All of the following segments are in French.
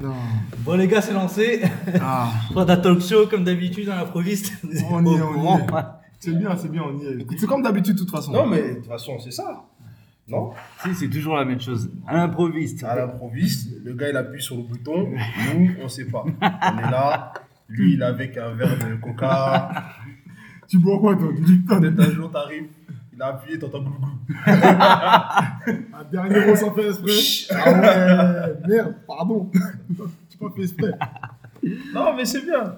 Non. Bon les gars, c'est lancé. Ah, Prada Talk Show, comme d'habitude, à l'improviste. On y est, on y est. c'est bien, c'est bien, on y est. C'est comme d'habitude, de toute façon. Non, mais de toute façon, c'est ça. Non? Si, c'est toujours la même chose. À l'improviste. À l'improviste, le gars il appuie sur le bouton, nous on sait pas. On est là, lui il est avec un verre de coca. Tu bois quoi, toi? Peut-être un jour t'arrives, il a appuyé, t'entends glou glou. Un dernier mot sans faire exprès. Ah ouais, merde, pardon. Tu pas fait exprès. Non, mais c'est bien.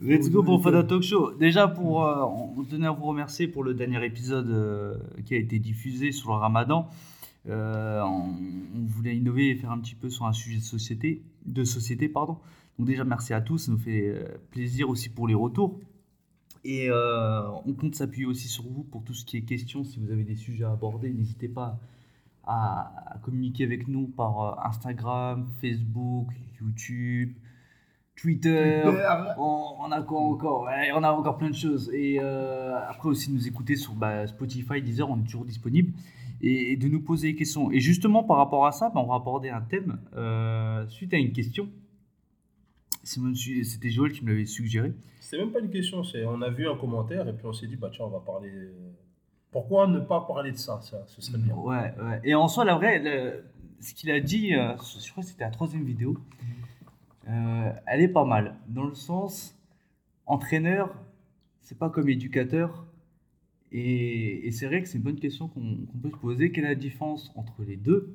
Let's go pour Fada Talk Show. Déjà, pour, euh, on tenait à vous remercier pour le dernier épisode euh, qui a été diffusé sur le ramadan. Euh, on, on voulait innover et faire un petit peu sur un sujet de société. De société pardon. Donc déjà, merci à tous. Ça nous fait euh, plaisir aussi pour les retours. Et euh, on compte s'appuyer aussi sur vous pour tout ce qui est question. Si vous avez des sujets à aborder, n'hésitez pas à, à communiquer avec nous par euh, Instagram, Facebook, YouTube, Twitter. On, on a quoi encore? Ouais, On a encore plein de choses. Et euh, après aussi nous écouter sur bah, Spotify, Deezer, on est toujours disponible. Et, et de nous poser des questions. Et justement par rapport à ça, bah, on va aborder un thème euh, suite à une question. C'était Joël qui me l'avait suggéré. C'est même pas une question, c'est on a vu un commentaire et puis on s'est dit, bah tiens, on va parler. Pourquoi ne pas parler de ça, ça Ce serait bien. Ouais, ouais. Et en soi, la vraie, le- ce qu'il a dit, euh, je crois que c'était la troisième vidéo, euh, elle est pas mal. Dans le sens, entraîneur, c'est pas comme éducateur. Et, et c'est vrai que c'est une bonne question qu'on peut se poser. Quelle est la différence entre les deux?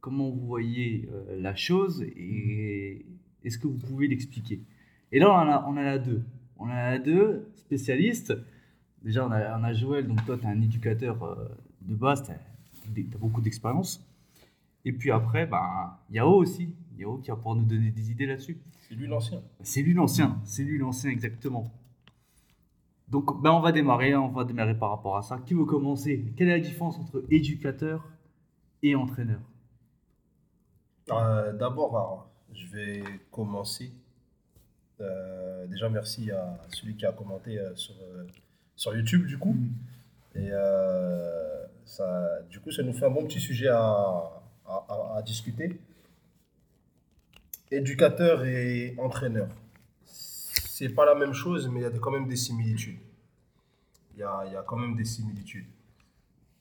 Comment vous voyez euh, la chose? Et est-ce que vous pouvez l'expliquer? Et là, on en, a, on en a deux. On en a deux spécialistes. Déjà, on a, on a Joël, donc toi, tu es un éducateur euh, de base, tu as, beaucoup d'expérience. Et puis après, bah, Yao aussi. Yao qui va pouvoir nous donner des idées là-dessus. C'est lui l'ancien. C'est lui l'ancien, c'est lui l'ancien exactement. Donc ben, on va démarrer, on va démarrer par rapport à ça. Qui veut commencer? Quelle est la différence entre éducateur et entraîneur? Euh, D'abord, je vais commencer. Euh, déjà, merci à celui qui a commenté euh, sur, euh, sur YouTube, du coup. Et euh, ça, du coup, ça nous fait un bon petit sujet à, à- à- à discuter. Éducateur et entraîneur. C'est pas la même chose, mais il y a quand même des similitudes. Il y a, y a quand même des similitudes.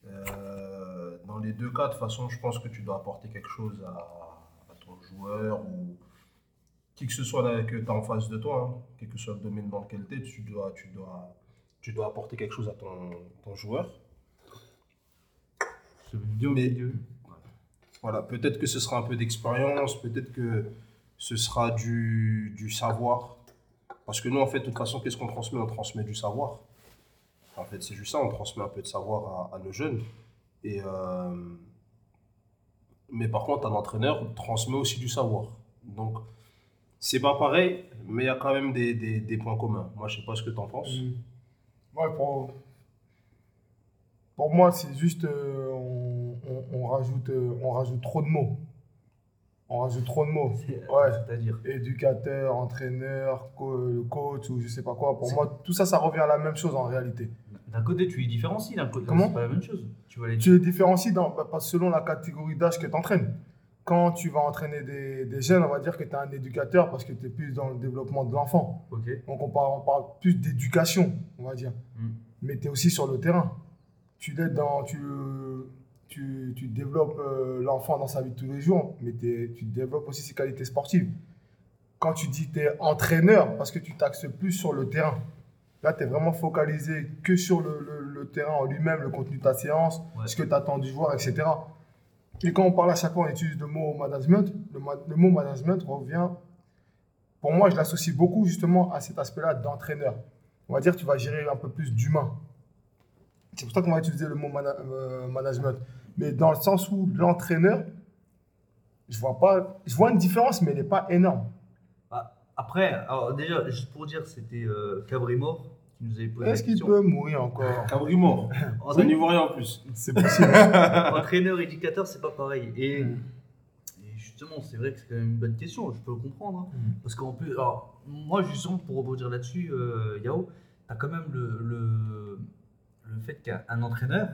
Euh, dans les deux cas, de toute façon, je pense que tu dois apporter quelque chose à, joueur ou qui que ce soit là que tu as en face de toi, hein, quel que soit le domaine dans lequel tu es, tu dois, tu, dois, tu dois apporter quelque chose à ton, ton joueur. Mais- Voilà, peut-être que ce sera un peu d'expérience, peut-être que ce sera du, du savoir. Parce que nous, en fait, de toute façon, qu'est-ce qu'on transmet? On transmet du savoir. En fait, c'est juste ça, on transmet un peu de savoir à, à nos jeunes. Et, euh, mais par contre, un entraîneur transmet aussi du savoir. Donc, c'est pas pareil, mais il y a quand même des, des, des points communs. Moi, je sais pas ce que tu en penses. Ouais, pour, pour moi, c'est juste. euh, on, on- on rajoute, euh, on rajoute trop de mots. On rajoute trop de mots. Ouais. C'est-à-dire Éducateur, entraîneur, co- coach ou je sais pas quoi. Pour moi, tout ça, ça revient à la même chose en réalité. D'un côté, tu les différencies, d'un côté, Comment c'est pas la même chose. Tu vas les Tu les différencies dans, bah, selon la catégorie d'âge que tu entraînes. Quand tu vas entraîner des, des jeunes, on va dire que tu es un éducateur parce que tu es plus dans le développement de l'enfant. Donc on parle, on parle plus d'éducation, on va dire. Mm. Mais tu es aussi sur le terrain. Tu, l'aides dans, tu, tu, tu développes euh, l'enfant dans sa vie de tous les jours, mais t'es- tu développes aussi ses qualités sportives. Quand tu dis tu es entraîneur, parce que tu t'axes plus sur le terrain. Là, tu es vraiment focalisé que sur le, le- le terrain en lui-même, le contenu de ta séance, Ouais. ce que tu attends du joueur, etc. Et quand on parle à chaque fois, on utilise le mot management. Le, mot management revient, pour moi, je l'associe beaucoup justement à cet aspect-là d'entraîneur. On va dire tu vas gérer un peu plus d'humain. C'est pour ça qu'on va utiliser le mot euh, management. Mais dans le sens où l'entraîneur, je vois pas, je vois une différence, mais elle n'est pas énorme. Après, alors déjà, juste pour dire, c'était euh, Cabrimor qui nous avait posé la Est-ce qu'il peut mourir encore? Cabri mort. C'est un Ivoirien en plus. C'est possible. entraîneur, éducateur, c'est pas pareil. Et, Mm. et justement, c'est vrai que c'est quand même une bonne question, je peux le comprendre. hein. Mm. Parce qu'en plus, alors, moi, justement, pour rebondir là-dessus, euh, Yao, tu as quand même le, le, le fait qu'un un entraîneur,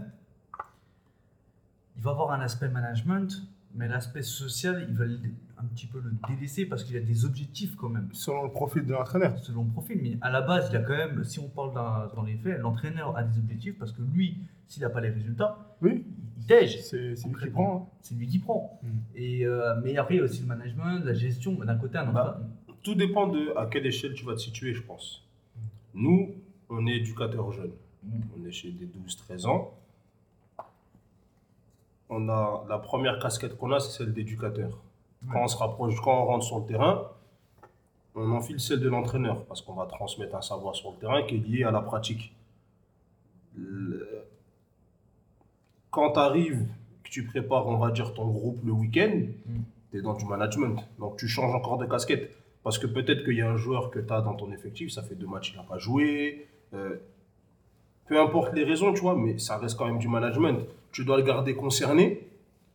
il va avoir un aspect management Mais l'aspect social, ils veulent un petit peu le délaisser parce qu'il a des objectifs quand même. Selon le profil de l'entraîneur. Selon le profil, mais à la base, il a quand même, si on parle dans, dans les faits, l'entraîneur a des objectifs parce que lui, s'il n'a pas les résultats, Oui, il tège. c'est c'est lui qui prend. hein. C'est lui qui prend. Mm. Et, euh, mais après, il y a aussi le management, la gestion. D'un côté, un Bah. Tout dépend de à quelle échelle tu vas te situer, je pense. Nous, on est éducateurs jeunes. Mm. On est chez des 12-13 ans. On a la première casquette qu'on a, c'est celle d'éducateur. Quand on se rapproche, quand on rentre sur le terrain, on enfile celle de l'entraîneur parce qu'on va transmettre un savoir sur le terrain qui est lié à la pratique. Le- Quand tu arrives, que tu prépares, on va dire, ton groupe le week-end, Mm. tu es dans du management. Donc tu changes encore de casquette. Parce que peut-être qu'il y a un joueur que tu as dans ton effectif, ça fait deux matchs qu'il n'a pas joué. euh, peu importe les raisons, tu vois, mais ça reste quand même du management. Tu dois le garder concerné,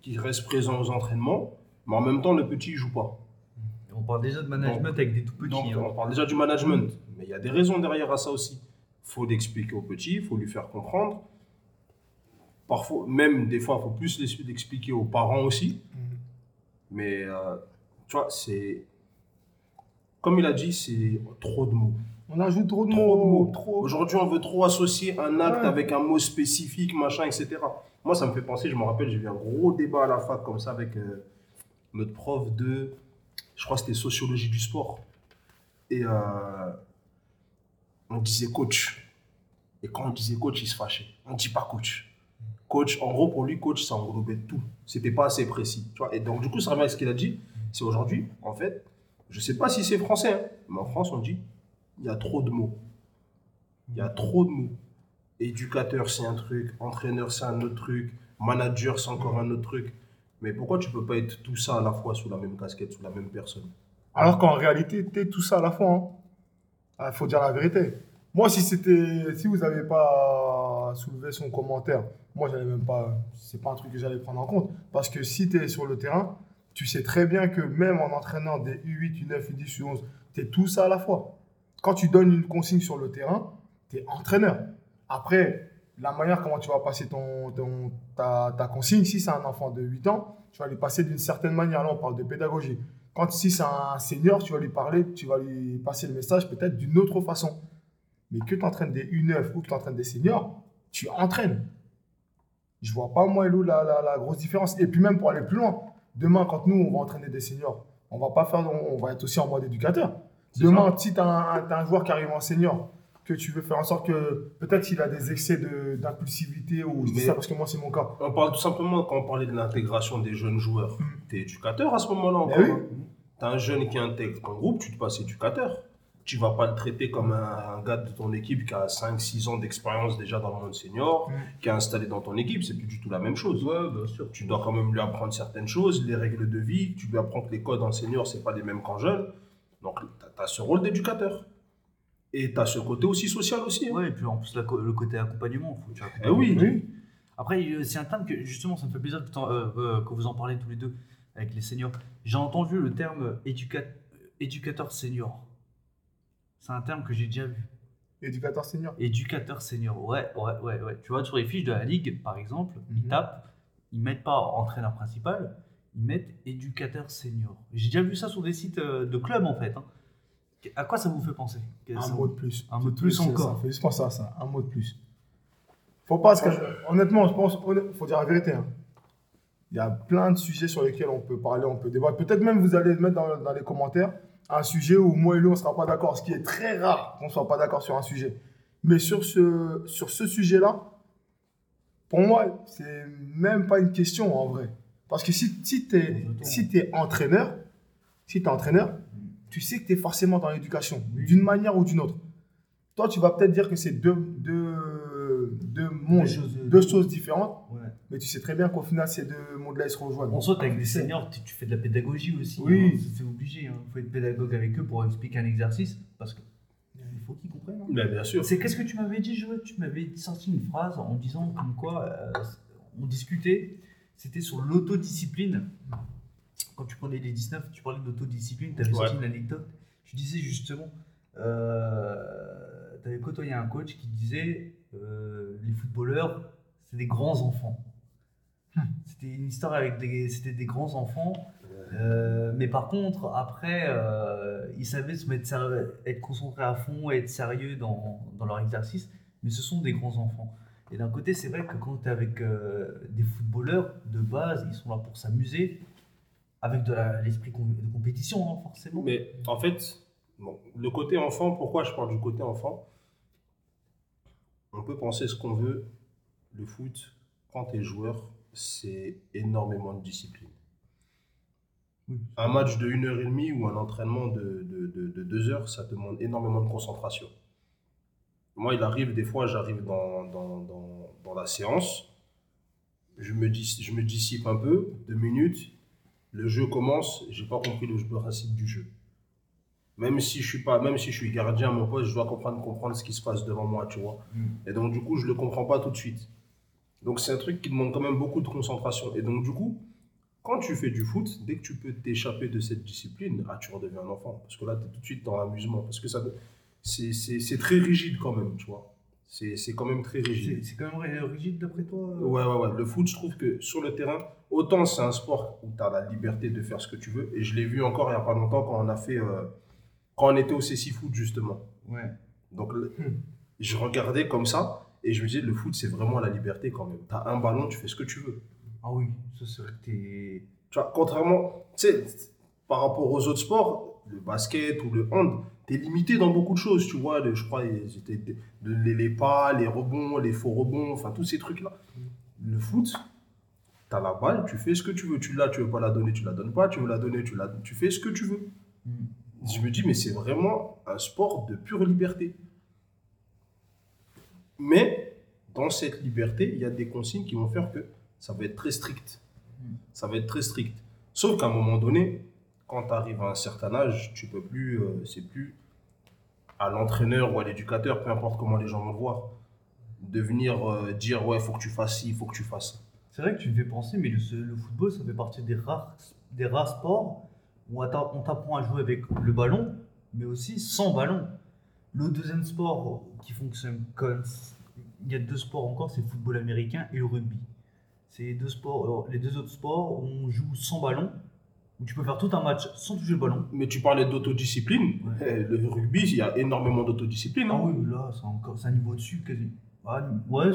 qu'il reste présent aux entraînements, mais en même temps, le petit, il joue pas. On parle déjà de management Donc- avec des tout petits. Donc, hein. on parle déjà du management, mais il y a des raisons derrière à ça aussi. Il faut l'expliquer au petit, il faut lui faire comprendre. Parfois, même des fois, il faut plus l'expliquer aux parents aussi. Mhm. Mais, euh, tu vois, c'est. Comme il a dit, c'est trop de mots. On ajoute trop de Trop de mots. mots. Trop... Aujourd'hui, on veut trop associer un acte Ouais. avec un mot spécifique, machin, etc. Moi, ça me fait penser, je me rappelle, j'ai eu un gros débat à la fac comme ça avec euh, notre prof de, je crois que c'était sociologie du sport. Et euh, on disait coach. Et quand on disait coach, il se fâchait. On ne dit pas coach. Coach, en gros, pour lui, coach, ça englobait tout. C'était pas assez précis. Et donc, du coup, ça revient à ce qu'il a dit. C'est aujourd'hui, en fait, je sais pas si c'est français, hein, mais en France, on dit il y a trop de mots. Il y a trop de mots. Éducateur, c'est un truc. Entraîneur, c'est un autre truc. Manager, c'est encore un autre truc. Mais pourquoi tu peux pas être tout ça à la fois sous la même casquette, sous la même personne? Alors qu'en réalité, t'es tout ça à la fois. Il faut dire la vérité. Moi, si c'était, si vous n'avez pas soulevé son commentaire, moi, j'allais même pas. C'est pas un truc que j'allais prendre en compte. Parce que si tu es sur le terrain, tu sais très bien que même en entraînant des U8, U9, U10, U11, tu es tout ça à la fois. Quand tu donnes une consigne sur le terrain, tu es entraîneur. Après, la manière comment tu vas passer ton, ton- ta, ta consigne, si c'est un enfant de 8 ans, tu vas lui passer d'une certaine manière. Là, on parle de pédagogie. Quand si c'est un senior, tu vas lui parler, tu vas lui passer le message peut-être d'une autre façon. Mais que tu entraînes des U9 ou que tu entraînes des seniors, tu entraînes. Je vois pas, moi, Elou, la, la, la grosse différence. Et puis même pour aller plus loin, demain, quand nous, on va entraîner des seniors, on va pas faire, on, on va être aussi en mode éducateur. Demain, si tu as, t'as un joueur qui arrive en senior, que tu veux faire en sorte que peut-être qu'il a des excès de- d'impulsivité ou je dis Mais- ça parce que moi, c'est mon cas. On parle tout simplement, quand on parlait de l'intégration des jeunes joueurs, tu es éducateur à ce moment-là encore. oui. Tu as un jeune qui intègre ton groupe, tu te passes éducateur. Tu vas pas le traiter comme un, un gars de ton équipe qui a 5-6 ans d'expérience déjà dans le monde senior, Mm. qui est installé dans ton équipe. C'est plus du tout la même chose. Ouais, bien sûr. Tu dois quand même lui apprendre certaines choses, les règles de vie. Tu lui apprends que les codes en senior, c'est pas les mêmes qu'en jeune. Donc, tu as, ce rôle d'éducateur. Et tu as ce côté aussi social aussi. hein. Ouais, et puis en plus, la le côté accompagnement. Faut tu Eh accompagnes. oui. Oui. Après, euh, c'est un terme que justement, ça me fait plaisir que, euh, euh, que vous en parlez tous les deux avec les seniors. J'ai entendu le terme éduca- éducateur senior. C'est un terme que j'ai déjà vu. Éducateur senior. Éducateur senior, ouais, ouais, ouais, ouais. Tu vois, sur les fiches de la ligue, par exemple, ils Mhm. tapent, ils mettent pas entraîneur principal, ils mettent éducateur senior. J'ai déjà vu ça sur des sites euh, de clubs en fait. hein. À quoi ça vous fait penser? Un Ça- mot de plus. Un mot de plus c'est encore. Ça fait juste penser à ça. Un mot de plus. Faut pas se cacher- Honnêtement, je pense, faut dire la vérité. hein. Il y a plein de sujets sur lesquels on peut parler, on peut débattre. Peut-être même vous allez mettre dans, dans les commentaires un sujet où moi et lui on sera pas d'accord, ce qui est très rare qu'on soit pas d'accord sur un sujet. Mais sur ce, sur ce sujet-là, pour moi, c'est même pas une question en vrai. Parce que si, si tu es, si t'es entraîneur, si tu es entraîneur, tu sais que tu es forcément dans l'éducation, d'une manière ou d'une autre. Toi, tu vas peut-être dire que c'est deux, deux, deux mondes, Deux choses- deux choses différentes, Ouais. mais tu sais très bien qu'au final, ces deux mondes-là, ils se rejoignent. On saute avec des seniors, tu tu fais de la pédagogie aussi. Oui. hein, c'est- obligé. Il faut être pédagogue avec eux pour expliquer un exercice parce que il faut qu'ils comprennent. hein. Mais bien sûr. C'est qu'est-ce que tu m'avais dit, Joël? Tu m'avais sorti une phrase en disant comme quoi euh, on discutait, c'était sur l'autodiscipline. Quand tu prenais les 19, tu parlais d'autodiscipline, tu avais Ouais. sorti une anecdote. Tu disais justement, tu avais côtoyé un coach qui disait euh, les footballeurs, c'est des grands enfants. C'était une histoire avec des, c'était des grands enfants. Euh, mais par contre, après, euh, ils savaient se mettre être concentrés à fond, être sérieux dans, dans leur exercice. Mais ce sont des grands enfants. Et d'un côté, c'est vrai que quand tu es avec euh, des footballeurs, de base, ils sont là pour s'amuser, avec de l'esprit de compétition, hein, forcément. Mais en fait, bon, le côté enfant, pourquoi je parle du côté enfant? On peut penser ce qu'on veut. Le foot, quand tu es joueur, c'est énormément de discipline. Oui. Un match de 1h30 ou un entraînement de, de, de, de 2 heures, ça demande énormément de concentration. Moi, il arrive des fois, j'arrive dans, dans, dans, dans la séance, je me, dis, je me dissipe un peu, deux minutes, le jeu commence, j'ai pas compris le principe du jeu. Même si je suis pas, même si je suis gardien à mon poste, je dois comprendre, comprendre ce qui se passe devant moi, tu vois. Mm. Et donc du coup, je le comprends pas tout de suite. Donc c'est un truc qui demande quand même beaucoup de concentration. Et donc du coup, quand tu fais du foot, dès que tu peux t'échapper de cette discipline, ah, tu redeviens un enfant. Parce que là, tu es tout de suite dans l'amusement. Parce que ça, c'est, très rigide quand même, tu vois. C'est, quand même très rigide. C'est quand même rigide d'après toi euh? Ouais, ouais, ouais. Le foot, je trouve que sur le terrain, autant c'est un sport où tu as la liberté de faire ce que tu veux. Et je l'ai vu encore il n'y a pas longtemps quand on a fait. euh, quand on était au CC Foot, justement. Ouais. Donc, le- je regardais comme ça et je me disais, le foot, c'est vraiment la liberté quand même. Tu as un ballon, tu fais ce que tu veux. Ah oui, ça c'est vrai que t'es. Tu vois, contrairement, tu sais, par rapport aux autres sports, le basket ou le hand, tu es limité dans beaucoup de choses, tu vois. je crois, les, les pas, les rebonds, les faux rebonds, enfin, tous ces trucs-là. Le foot, tu as la balle, tu fais ce que tu veux. Tu l'as, tu veux pas la donner, tu la donnes pas. Tu veux la donner, tu, la, tu fais ce que tu veux. Mm. Je me dis, mais c'est vraiment un sport de pure liberté. Mais dans cette liberté, il y a des consignes qui vont faire que ça va être très strict. Ça va être très strict. Sauf qu'à un moment donné, quand tu arrives à un certain âge, tu peux plus, euh, c'est plus à l'entraîneur ou à l'éducateur, peu importe comment les gens vont le voir, de venir euh, dire ouais, faut que tu fasses ci, faut que tu fasses ça. C'est vrai que tu me fais penser, mais le, le football, ça fait partie des rares, des rares sports où on t'a- on t'apprend à jouer avec le ballon, mais aussi sans ballon. Le deuxième sport qui fonctionne comme. Il y a deux sports encore, c'est le football américain et le rugby. C'est les deux, sports, les deux autres sports où on joue sans ballon, où tu peux faire tout un match sans toucher le ballon. Mais tu parlais d'autodiscipline. Ouais. Eh, Le rugby, il y a énormément d'autodiscipline. Ah hein. oui, là, c'est encore c'est un niveau au-dessus quasi. Ah, ouais.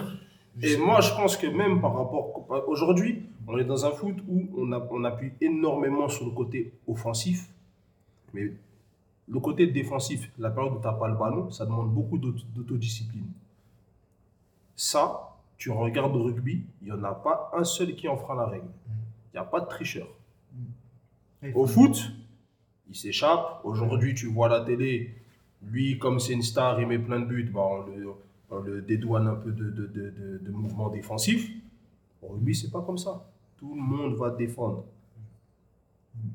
Et moi, je pense que même par rapport. Aujourd'hui, on est dans un foot où on, a- on appuie énormément sur le côté offensif. Mais le côté défensif, la période où tu n'as pas le ballon, ça demande beaucoup d'auto- d'autodiscipline. Ça, tu regardes au rugby, il n'y en a pas un seul qui en fera la règle. Il n'y a pas de tricheur. Il Au foot, il s'échappe. Aujourd'hui, tu vois la télé. Lui, comme c'est une star, il met plein de buts. Bah, on, le, on le dédouane un peu de, de, de, de- de mouvements défensifs. Au rugby, c'est pas comme ça. Tout le monde va défendre.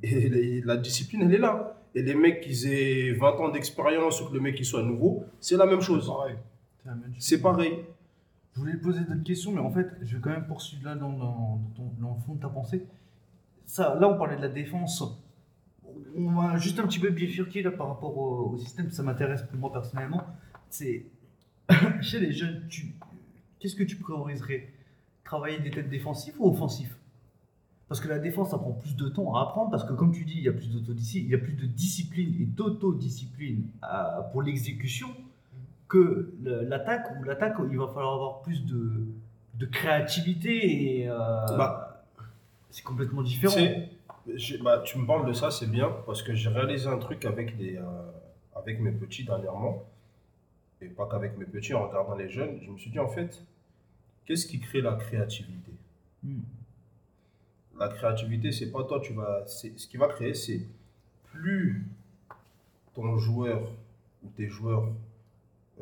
Et les- la discipline, elle est là. Et les mecs qui aient 20 ans d'expérience ou que le mec qui soit nouveau, c'est la même chose. C'est pareil. Je voulais te poser d'autres questions, mais en fait, je vais quand même poursuivre là dans, dans, dans le fond de ta pensée. Ça, là, on parlait de la défense. On va juste un petit peu bifurquer là par rapport au, au système, ça m'intéresse pour moi personnellement. C'est chez les jeunes, tu, qu'est-ce que tu prioriserais? Travailler des têtes défensives ou offensives? Parce que la défense, ça prend plus de temps à apprendre, parce que comme tu dis, il y a plus il y a plus de discipline et d'autodiscipline euh, pour l'exécution que l'attaque où l'attaque il va falloir avoir plus de, de créativité et euh, Bah, c'est complètement différent. Bah, tu me parles de ça, c'est bien, parce que j'ai réalisé un truc avec, euh, avec mes petits dernièrement, et pas qu'avec mes petits, en regardant les jeunes, je me suis dit en fait, qu'est-ce qui crée la créativité? Hmm. La créativité, c'est pas toi, tu vas. Ce qui va créer, c'est plus ton joueur ou tes joueurs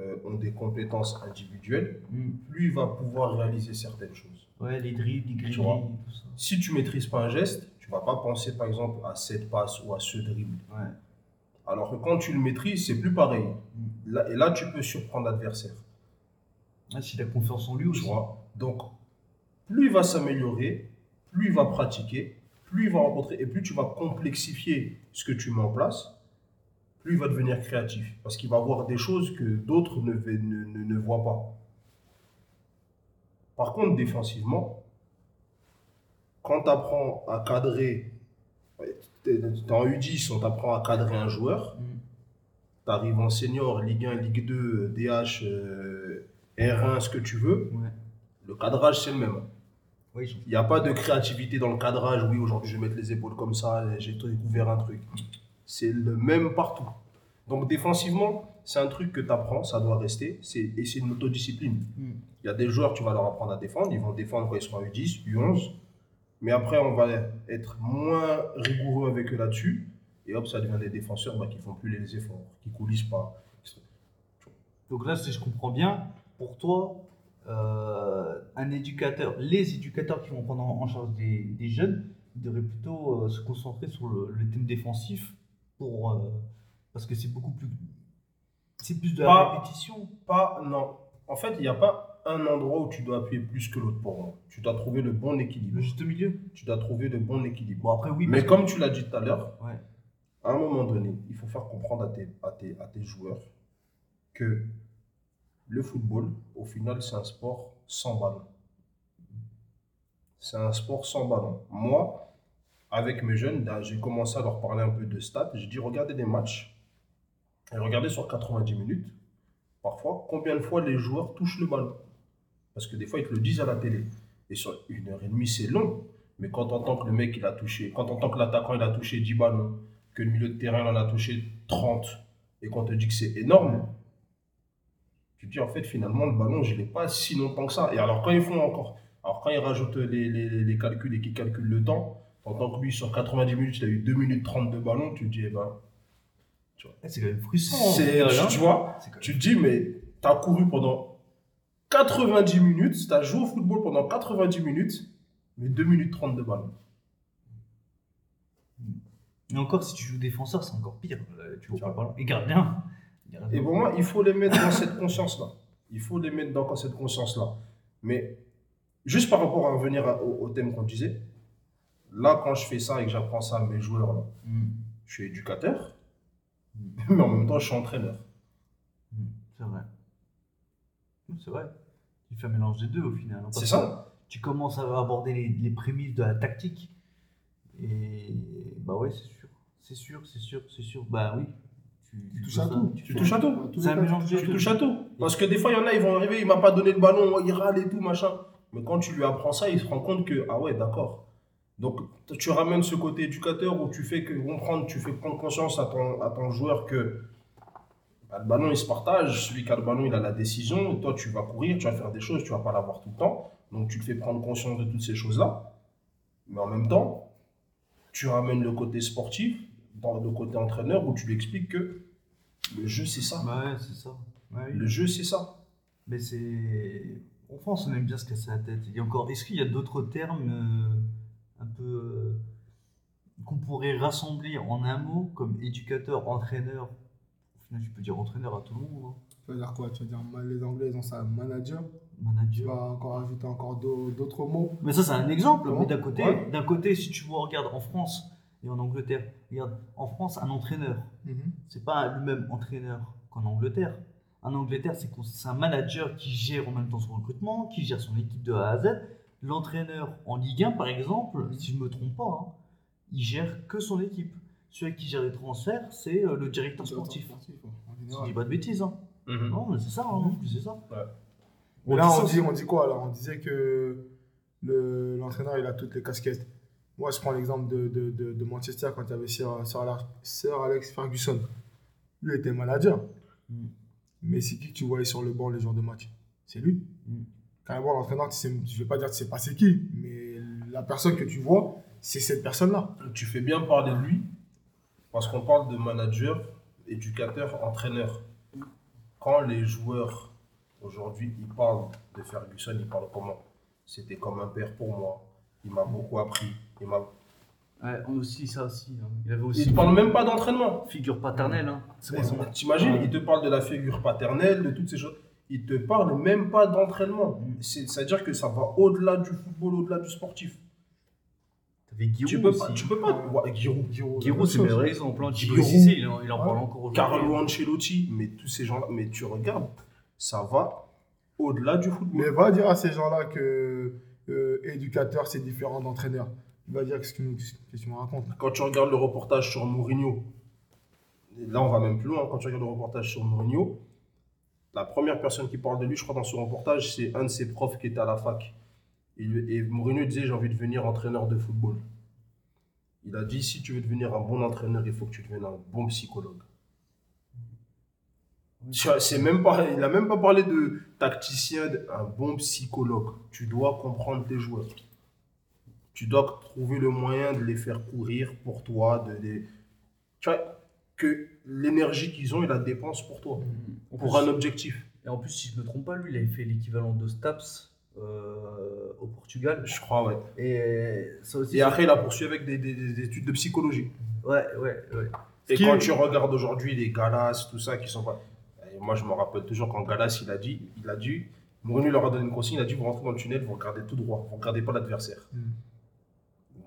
euh, ont des compétences individuelles, Hmm. plus il va pouvoir réaliser certaines choses. Ouais, les dribbles, les grilles, vois? tout ça. Si tu maîtrises pas un geste, tu vas pas penser par exemple à cette passe ou à ce dribble. Ouais. Alors que quand tu le maîtrises, c'est plus pareil. Là, et là, tu peux surprendre l'adversaire. Ah, si t'as confiance en lui Tu aussi. vois Donc, plus il va s'améliorer, plus il va pratiquer, plus il va rencontrer, et plus tu vas complexifier ce que tu mets en place, plus il va devenir créatif. Parce qu'il va voir des choses que d'autres ne, ne, ne- ne voient pas. Par contre, défensivement, quand tu apprends à cadrer, en U10, on t'apprend à cadrer un joueur. Mm. Tu arrives en senior, Ligue 1, Ligue 2, DH, euh, R1, ce que tu veux. Ouais. Le cadrage, c'est le même. Oui, Il n'y a pas de créativité dans le cadrage. Oui, aujourd'hui, je vais mettre les épaules comme ça, j'ai découvert un truc. C'est le même partout. Donc, défensivement, c'est un truc que tu apprends, ça doit rester. Et c'est une autodiscipline. Mm. Il y a des joueurs, tu vas leur apprendre à défendre. Ils vont défendre quand ils seront U10, U11. Mais après, on va être moins rigoureux avec eux là-dessus. Et hop, ça devient des défenseurs bah, qui font plus les efforts, qui coulissent pas. Donc là, si je comprends bien, pour toi, euh, un éducateur, les éducateurs qui vont prendre en charge des, des jeunes, ils devraient plutôt euh, se concentrer sur le, le thème défensif pour, euh, parce que c'est beaucoup plus. C'est plus de la Pas- répétition. Pas, non. En fait, il n'y a pas un endroit où tu dois appuyer plus que l'autre pour moi. Tu dois trouver le bon équilibre. Juste milieu. Tu dois trouver le bon équilibre. Bon, après, oui. Mais comme tu l'as dit tout à l'heure, ouais. à un moment donné, il faut faire comprendre à tes, à tes, à tes joueurs que le football, au final, c'est un sport sans ballon. C'est un sport sans ballon. Moi, avec mes jeunes, j'ai commencé à leur parler un peu de stats. J'ai dit, regardez des matchs et regardez sur 90 minutes, parfois, combien de fois les joueurs touchent le ballon? Parce que des fois, ils te le disent à la télé. Et sur une heure et demie, c'est long. Mais quand on entend que le mec, il a touché, quand on entend que l'attaquant, il a touché 10 ballons, que le milieu de terrain, il en a touché 30, et qu'on te dit que c'est énorme, tu te dis, en fait, finalement, le ballon, je ne l'ai pas si longtemps que ça. Et alors, quand ils font encore, alors quand ils rajoutent les, les, les- calculs et qu'ils calculent le temps, t'entends que lui, sur 90 minutes, il a eu 2 minutes 30 de ballon, tu te dis, eh ben, Eh, C'est quand même frustrant. hein. tu vois, quand même- tu te dis, mais tu as couru pendant 90 minutes, tu as joué au football pendant 90 minutes, mais 2 minutes 30 de ballon. Et encore, si tu joues défenseur, c'est encore pire. Euh, Tu vois pas le ballon. Et gardien. Et pour moi, il faut les mettre dans cette conscience-là. Il faut les mettre dans cette conscience-là. Mais juste par rapport à revenir au, au thème qu'on disait, là, quand je fais ça et que j'apprends ça à mes joueurs, là, Mm. je suis éducateur, mais en même temps, je suis entraîneur. Mm. C'est vrai. C'est vrai. Tu fais un mélange des deux au final. hein, C'est ça Tu commences à aborder les, les prémices de la tactique. Et bah ouais, c'est sûr. C'est sûr, c'est sûr, c'est sûr. Bah oui. Tu, touches à tout. Tu touches à tout. C'est un mélange tu de Tu touches à tout. Parce que des fois, il y en a, ils vont arriver, il m'a pas donné le ballon, il râle et tout, machin. Mais quand tu lui apprends ça, il se rend compte que, ah ouais, d'accord. Donc, tu ramènes ce côté éducateur où tu fais que comprendre, tu fais prendre conscience à ton, à ton joueur que le ballon, il se partage. Celui qui a le ballon, il a la décision. Et toi, tu vas courir, tu vas faire des choses, tu vas pas l'avoir tout le temps. Donc, tu te fais prendre conscience de toutes ces choses-là. Mais en même temps, tu ramènes le côté sportif, dans le côté entraîneur, où tu lui expliques que le jeu, c'est ça. Bah ouais, c'est ça. Ouais, oui. Le jeu, c'est ça. Mais c'est. En France, on aime bien se casser la tête. Et encore, est-ce qu'il y a d'autres termes euh, un peu. euh, qu'on pourrait rassembler en un mot, comme éducateur, entraîneur tu peux dire entraîneur à tout le monde. hein. Tu vas dire quoi? Tu vas dire les Anglais, ils ont ça, manager. Tu Manager. vas encore ajouter encore d'au- d'autres mots. Mais ça, c'est un exemple. Mais d'un côté, Ouais. d'un côté, si tu vois, regarde en France et en Angleterre, regarde en France, un entraîneur, Mhm. c'est pas le même entraîneur qu'en Angleterre. En Angleterre, c'est un manager qui gère en même temps son recrutement, qui gère son équipe de A à Z. L'entraîneur en Ligue 1, par exemple, si je me trompe pas, hein, il gère que son équipe. Celui qui gère les transferts, c'est euh, le directeur sportif. Sportif, ouais, je dis pas de bêtises. Hein. Non, mais c'est ça, hein, en plus, c'est ça. Ouais. Mais On là, dit on dit, on dit quoi alors? On disait que le- l'entraîneur, il a toutes les casquettes. Moi, je prends l'exemple de, de, de, de Manchester quand il y avait Sir, Sir Alex, Sir Alex Ferguson. Lui était manager. Mm. Mais c'est qui que tu voyais sur le banc les jours de match? C'est lui. Mm. Carrément, l'entraîneur, tu sais, je vais pas dire que tu sais pas c'est qui, mais la personne que tu vois, c'est cette personne-là. Tu fais bien parler de lui, parce qu'on parle de manager, éducateur, entraîneur. Quand les joueurs, aujourd'hui, ils parlent de Ferguson, ils parlent comment? C'était comme un père pour moi. Il m'a beaucoup appris. Il m'a... Ouais, on aussi, ça aussi. hein. Il avait aussi parlent même pas d'entraînement. figure paternelle. Hein. T'imagines, il te parle de la figure paternelle, de toutes ces choses. Il te parle même pas d'entraînement. C'est- C'est-à-dire que ça va au-delà du football, au-delà du sportif. T'avais Giroud Tu peux aussi. pas, tu peux pas. Ouais, Giroud. Giroud, Giroud, la c'est le meilleur exemple. hein. Giroud. Giroud Cissé, il en, il en Ouais. parle encore aujourd'hui. Carlo Ancelotti, mais tous ces gens-là, mais tu regardes, ça va au-delà du football. Mais va dire à ces gens-là que euh, éducateur, c'est différent d'entraîneur. Il va dire qu'est-ce que tu me racontes. Quand tu regardes le reportage sur Mourinho, là on va même plus loin, quand tu regardes le reportage sur Mourinho, la première personne qui parle de lui, je crois, dans ce reportage, c'est un de ses profs qui était à la fac. Et, et Mourinho disait J'ai envie de devenir entraîneur de football. Il a dit Si tu veux devenir un bon entraîneur, il faut que tu deviennes un bon psychologue. C'est même pas, il n'a même pas parlé de tacticien, un bon psychologue. Tu dois comprendre tes joueurs. Tu dois trouver le moyen de les faire courir pour toi, de les... Tu vois, que l'énergie qu'ils ont, ils la dépensent pour toi, En pour plus- un objectif. Et en plus, si je me trompe pas, lui, il avait fait l'équivalent de Staps au Portugal. Je crois, ouais. Et ça aussi. Et après, il a poursuivi avec des, des- des études de psychologie. Ouais, ouais, ouais. Et qui quand est- tu regardes aujourd'hui les Galas, tout ça, qui sont pas. Et moi, je me rappelle toujours quand Galas, il a dit, il a dit, Mourinho leur a donné une consigne, il a dit, vous rentrez dans le tunnel, vous regardez tout droit, vous regardez pas l'adversaire. Mm.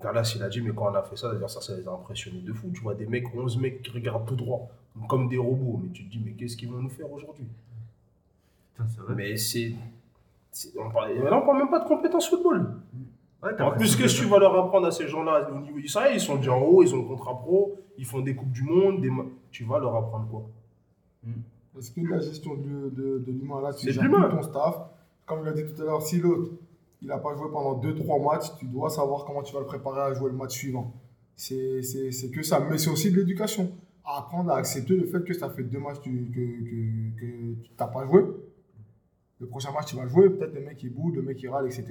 Galas, il a dit, mais quand on a fait ça, l'adversaire, ça les a impressionnés de fou. Tu vois, des mecs, 11 mecs qui regardent tout droit, comme des robots. Mais tu te dis, mais qu'est-ce qu'ils vont nous faire aujourd'hui? Mais c'est. On parle, mais là, on parle même pas de compétences football. Ouais, En plus, qu'est-ce que tu vas leur apprendre à ces gens-là au niveau Ça ils sont déjà en haut, ils ont le contrat pro, ils font des Coupes du Monde. Des... Tu vas leur apprendre quoi? Parce que la gestion de, de, de l'humain, là, tu gères de l'humain. tout ton staff? Comme il a dit tout à l'heure, si l'autre, il n'a pas joué pendant 2-3 matchs, tu dois savoir comment tu vas le préparer à jouer le match suivant. C'est c'est- c'est que ça. Mais c'est aussi de l'éducation. Apprendre à accepter le fait que ça fait deux matchs que, que, que, que tu n'as pas joué. Le prochain match, tu vas jouer. Peut-être le mec il boude, le mec il râle, etc.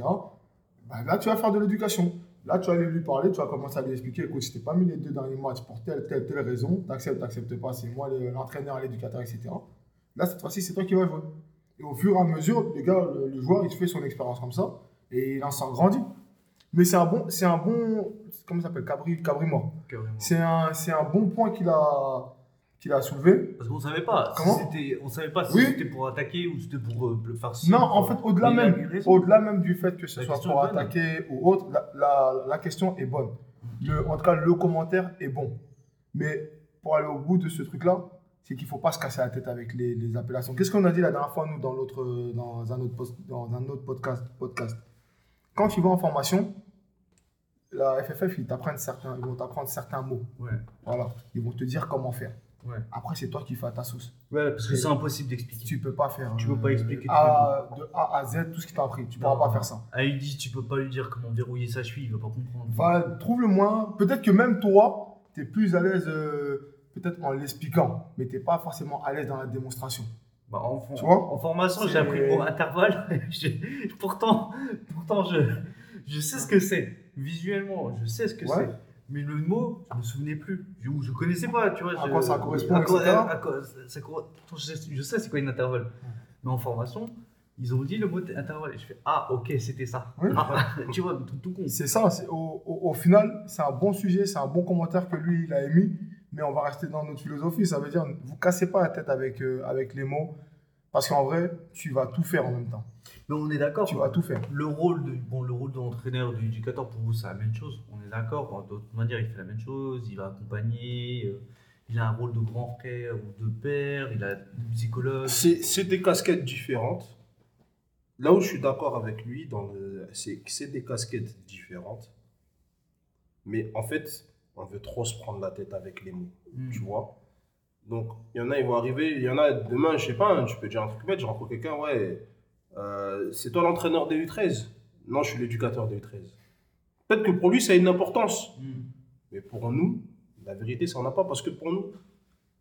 Ben là, tu vas faire de l'éducation. Là, tu vas aller lui parler, tu vas commencer à lui expliquer écoute, je t'ai pas mis les deux derniers matchs pour telle, telle, telle raison. T'acceptes, t'acceptes pas, c'est moi le- l'entraîneur, l'éducateur, etc. Là, cette fois-ci, c'est toi qui vas jouer. Et au fur et à mesure, le gars, le, le joueur, il fait son expérience comme ça et il en sort grandi. Mais c'est un bon, c'est un bon, comment ça s'appelle, Cabri, Cabri mort. C'est un, c'est un bon point qu'il a, qu'il a soulevé. Parce qu'on savait pas. si Comment c'était- on savait pas si Oui. c'était pour attaquer ou c'était pour euh, le faire ci, Non, en fait, au-delà même, au-delà même du fait que ce La soit pour attaquer ou autre, la, la, la question est bonne. Le, en tout cas, le commentaire est bon. Mais pour aller au bout de ce truc-là, c'est qu'il ne faut pas se casser la tête avec les, les appellations. Qu'est-ce qu'on a dit la dernière fois, nous, dans, l'autre, dans, un, autre post- dans un autre podcast, podcast? Quand tu vas en formation, la FFF, ils, t'apprennent certains, ils vont t'apprendre certains mots. Ouais. Voilà. Ils vont te dire comment faire. Ouais. Après, c'est toi qui fais à ta sauce. Ouais, parce que c'est impossible d'expliquer. Tu peux pas faire. Tu peux pas expliquer A, de A à Z tout ce qui t'a appris. Tu pourras pas faire ça. Ah, il dit, tu peux pas lui dire comment verrouiller sa cheville, il va pas comprendre. Va, trouve le moins. Peut-être que même toi, tu es plus à l'aise euh, peut-être en l'expliquant, mais tu n'es pas forcément à l'aise dans la démonstration. Bah, en, Tu vois? en formation, j'ai appris le mot intervalle. Pourtant, pourtant je, je sais ce que c'est. Visuellement, je sais ce que Ouais. c'est. Mais le mot, je me souvenais plus. Je, je connaissais pas, tu vois. À quoi ça correspond, à quoi- etc. à quoi- ça- ça je, sais, c'est quoi une intervalle. Mais en formation, ils ont dit le mot intervalle. Et je fais Ah, ok, c'était ça. Oui. Ah, tu vois, tout, tout con. C'est ça. c'est- Au, au- au final, c'est un bon sujet, c'est un bon commentaire que lui, il a émis, mais on va rester dans notre philosophie. Ça veut dire, vous cassez pas la tête avec, euh, avec les mots, parce qu'en vrai, tu vas tout faire en même temps. Mais on est d'accord. Tu vas tout faire. Le rôle de, bon, le rôle de l'entraîneur, de l'éducateur, pour vous, c'est la même chose. On est d'accord. Bon, D'autre manière, il fait la même chose. Il va accompagner. euh, il a un rôle de grand frère ou de père. Il a de psychologue. C'est c'est des casquettes différentes. Là où je suis d'accord avec lui, dans le- c'est que c'est des casquettes différentes. Mais en fait, on veut trop se prendre la tête avec les mots, Hmm. tu vois. Donc, il y en a, ils vont arriver. Il y en a, demain, je sais pas, hein, tu peux dire un truc bête, je rencontre quelqu'un, ouais, euh, c'est toi l'entraîneur des U13 Non, je suis l'éducateur des U13. Peut-être que pour lui, ça a une importance. Hmm. Mais pour nous, la vérité, ça n'en a pas. Parce que pour nous,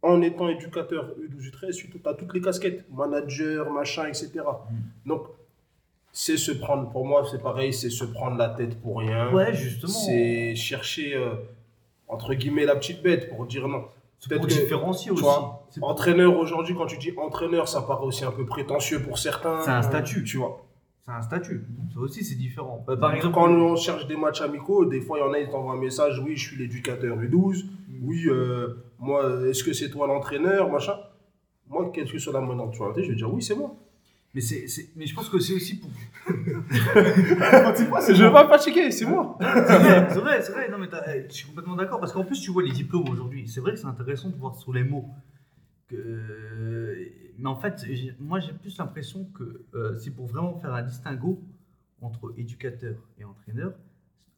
en étant éducateur U12, U13, tu as toutes les casquettes, manager, machin, etc. Mm. Donc, c'est se prendre, pour moi, c'est pareil, c'est se prendre la tête pour rien. Ouais, justement. C'est chercher, euh, entre guillemets, la petite bête pour dire non. Peut-être que, tu aussi. vois, Entraîneur, aujourd'hui, quand tu dis entraîneur, ça paraît aussi un peu prétentieux pour certains. C'est un statut. Tu vois. c'est un statut. Ça aussi, c'est différent. Bah, par exemple, quand on cherche des matchs amicaux, des fois, il y en a, ils t'envoient un message oui, je suis l'éducateur U12. Oui, euh, moi, est-ce que c'est toi l'entraîneur Machin? Moi, quelle que soit la monnaie je vais dire oui, c'est moi. Mais, c'est, c'est- mais je pense que c'est aussi pour. Je vais pas fatiguer, c'est moi. c'est vrai, c'est vrai. Non, mais t'as- je suis complètement d'accord. Parce qu'en plus, tu vois les diplômes aujourd'hui. C'est vrai que c'est intéressant de voir sur les mots. Que... Mais en fait, moi, j'ai plus l'impression que euh, c'est pour vraiment faire un distinguo entre éducateur et entraîneur,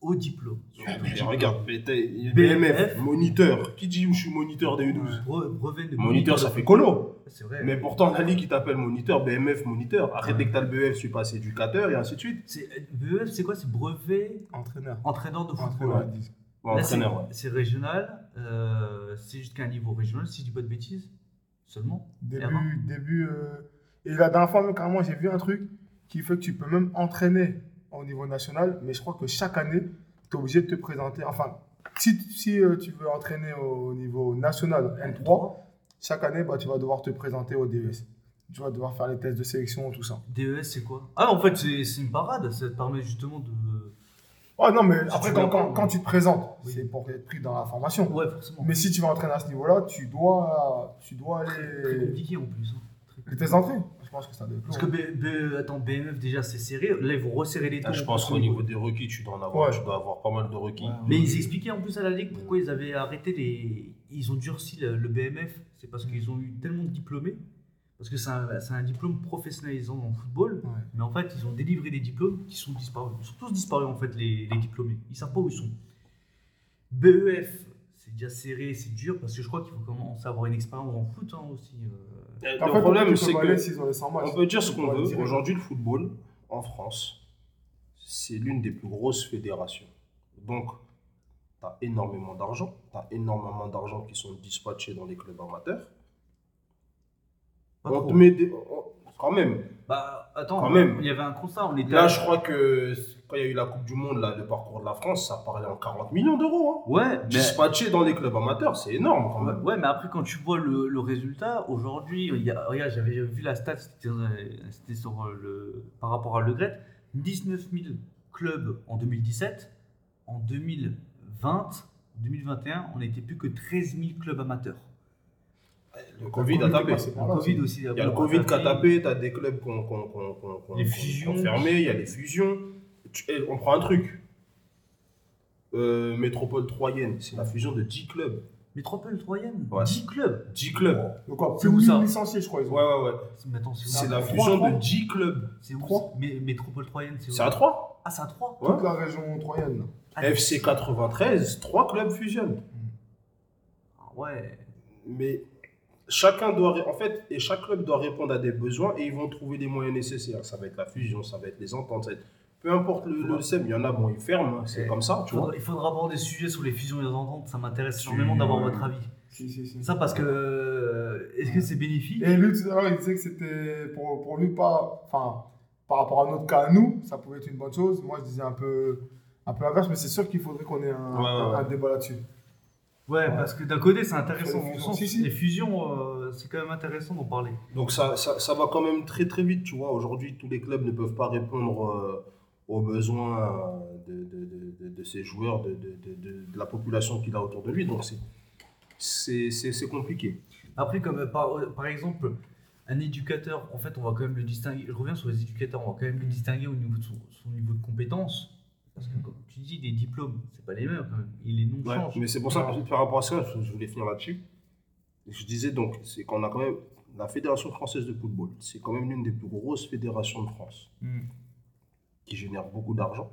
au diplôme. Mais regarde, BMF. Moniteur. Qui dit je suis moniteur des U12 Bre- brevet de Moniteur, ça fait colo. C'est vrai. Mais pourtant, la ligue, qui t'appelle moniteur, BMF, moniteur. Arrête dès que t'as le BF, tu passes éducateur et ainsi de suite. C'est BEF, c'est quoi? C'est brevet Entraîneur. entraîneur de football. Entraîneur, c'est- régional, euh, c'est jusqu'à un niveau régional, si je dis pas de bêtises, seulement. Début. euh, Et la dernière fois, même, carrément, j'ai vu un truc qui fait que tu peux même entraîner au niveau national, mais je crois que chaque année, tu es obligé de te présenter. Enfin, si, si euh, tu veux entraîner au niveau national N3, chaque année, bah, tu vas devoir te présenter au DES. Tu vas devoir faire les tests de sélection, tout ça. DES, c'est quoi? Ah, en fait, c'est c'est une parade, ça te permet justement de. Ouais, non, mais Si après, tu quand, quand, quand tu te présentes, Oui. c'est pour être pris dans la formation. Ouais, forcément. Mais si tu vas entraîner à ce niveau-là, tu dois, tu dois Très aller. compliqué en plus. hein. Les tests d'entrée pense que ça doit être Parce que long. B- B- attends, BMF déjà c'est serré, là ils vont resserrer les taux. Ah, je pense qu'au niveau des requis, tu dois en avoir, Ouais. tu dois avoir pas mal de requis. Mais ils expliquaient en plus à la Ligue pourquoi ils avaient arrêté les. Ils ont durci le, le BMF. C'est parce qu'ils ont eu tellement de diplômés. Parce que c'est un, c'est un diplôme professionnalisant dans le football. Ouais. Mais en fait, ils ont délivré des diplômes qui sont disparus. Ils sont tous disparus en fait, les, les diplômés. Ils savent pas où ils sont. BEF, c'est déjà serré, c'est dur parce que je crois qu'il faut commencer à avoir une expérience en foot hein, aussi. euh. Euh, En Le fait, problème, c'est que aller s'ils ont les 100 matchs. on peut dire ce qu'on veut. Aujourd'hui, le football en France, c'est l'une des plus grosses fédérations. Donc, tu as énormément d'argent. Tu as énormément d'argent qui sont dispatchés dans les clubs amateurs. Pas on trop. te met des- Quand même. Bah attends, Quand même. il y avait un constat, on était. Là, je crois que quand il y a eu la Coupe du Monde, là, le parcours de la France, ça parlait en 40 millions d'euros. Hein. Ouais, mais. Dispatchés dans les clubs amateurs, c'est énorme quand même. ouais, mais après, quand tu vois le, le résultat, aujourd'hui, regarde, j'avais vu la stat, c'était euh, sur euh, le, par rapport à Le Gret, 19 000 clubs en 2017. En 2020, 2021, on n'était plus que 13 000 clubs amateurs. Le Covid a tapé. Le Covid aussi. Il y a le Covid qui a tapé, tu as des clubs qui ont fermé, il y a les fusions. Tu- eh, on prend un truc. Euh, Métropole Troyenne, c'est la fusion de 10 clubs. Métropole Troyenne, Ouais. 10 clubs. 10 clubs. Donc quoi, C'est où ça 1000 licenciés, je crois. Ils ont. Ouais, ouais, ouais. C'est- mais attends, c'est où C'est ça la fusion de 10 clubs. C'est où Trois. Mé- Métropole Troyenne, c'est où C'est à 3. Ah, c'est à 3 Ouais. Toute la région troyenne. Ah, FC 93, 3 clubs fusionnent. ah Ouais. Mais chacun doit, ré- en fait, et chaque club doit répondre à des besoins et ils vont trouver les moyens nécessaires. Ça va être la fusion, ça va être les ententes, ça va être- peu importe le, le SEM, il y en a, bon, ils ferment, hein, c'est comme ça, tu vois. Il faudra avoir des sujets sur les fusions et les ententes, ça m'intéresse énormément d'avoir votre avis. Si, si, si. Ça parce que euh, est-ce que c'est bénéfique? Et lui, tout à l'heure, il disait que c'était pour, pour lui pas. Enfin, par rapport à notre cas à nous, ça pouvait être une bonne chose. Moi, je disais un peu, un peu l'inverse, mais c'est sûr qu'il faudrait qu'on ait un, Ouais, ouais, ouais. un débat là-dessus. Ouais, parce que d'un côté c'est intéressant. Les fusions, sens- si, si. Les fusions, euh, c'est quand même intéressant d'en parler. Donc ça, ça, ça va quand même très très vite, tu vois. Aujourd'hui, tous les clubs ne peuvent pas répondre euh, aux besoins euh, de, de, de, de- de ces joueurs, de, de, de, de- de la population qu'il a autour de lui. Donc c'est- c'est c'est- c'est compliqué. Après, comme euh, par, euh, par exemple, un éducateur, en fait, on va quand même le distinguer. Je reviens sur les éducateurs, on va quand même le distinguer au niveau de son, son niveau de compétence. Parce que, comme tu dis, les diplômes, c'est pas les mêmes quand même. Et les noms Ouais, changent. mais c'est pour ça que par rapport à ça, je, je voulais finir là-dessus. Je disais donc, c'est qu'on a quand même la Fédération française de football, c'est quand même l'une des plus grosses fédérations de France, Hmm. Qui génère beaucoup d'argent.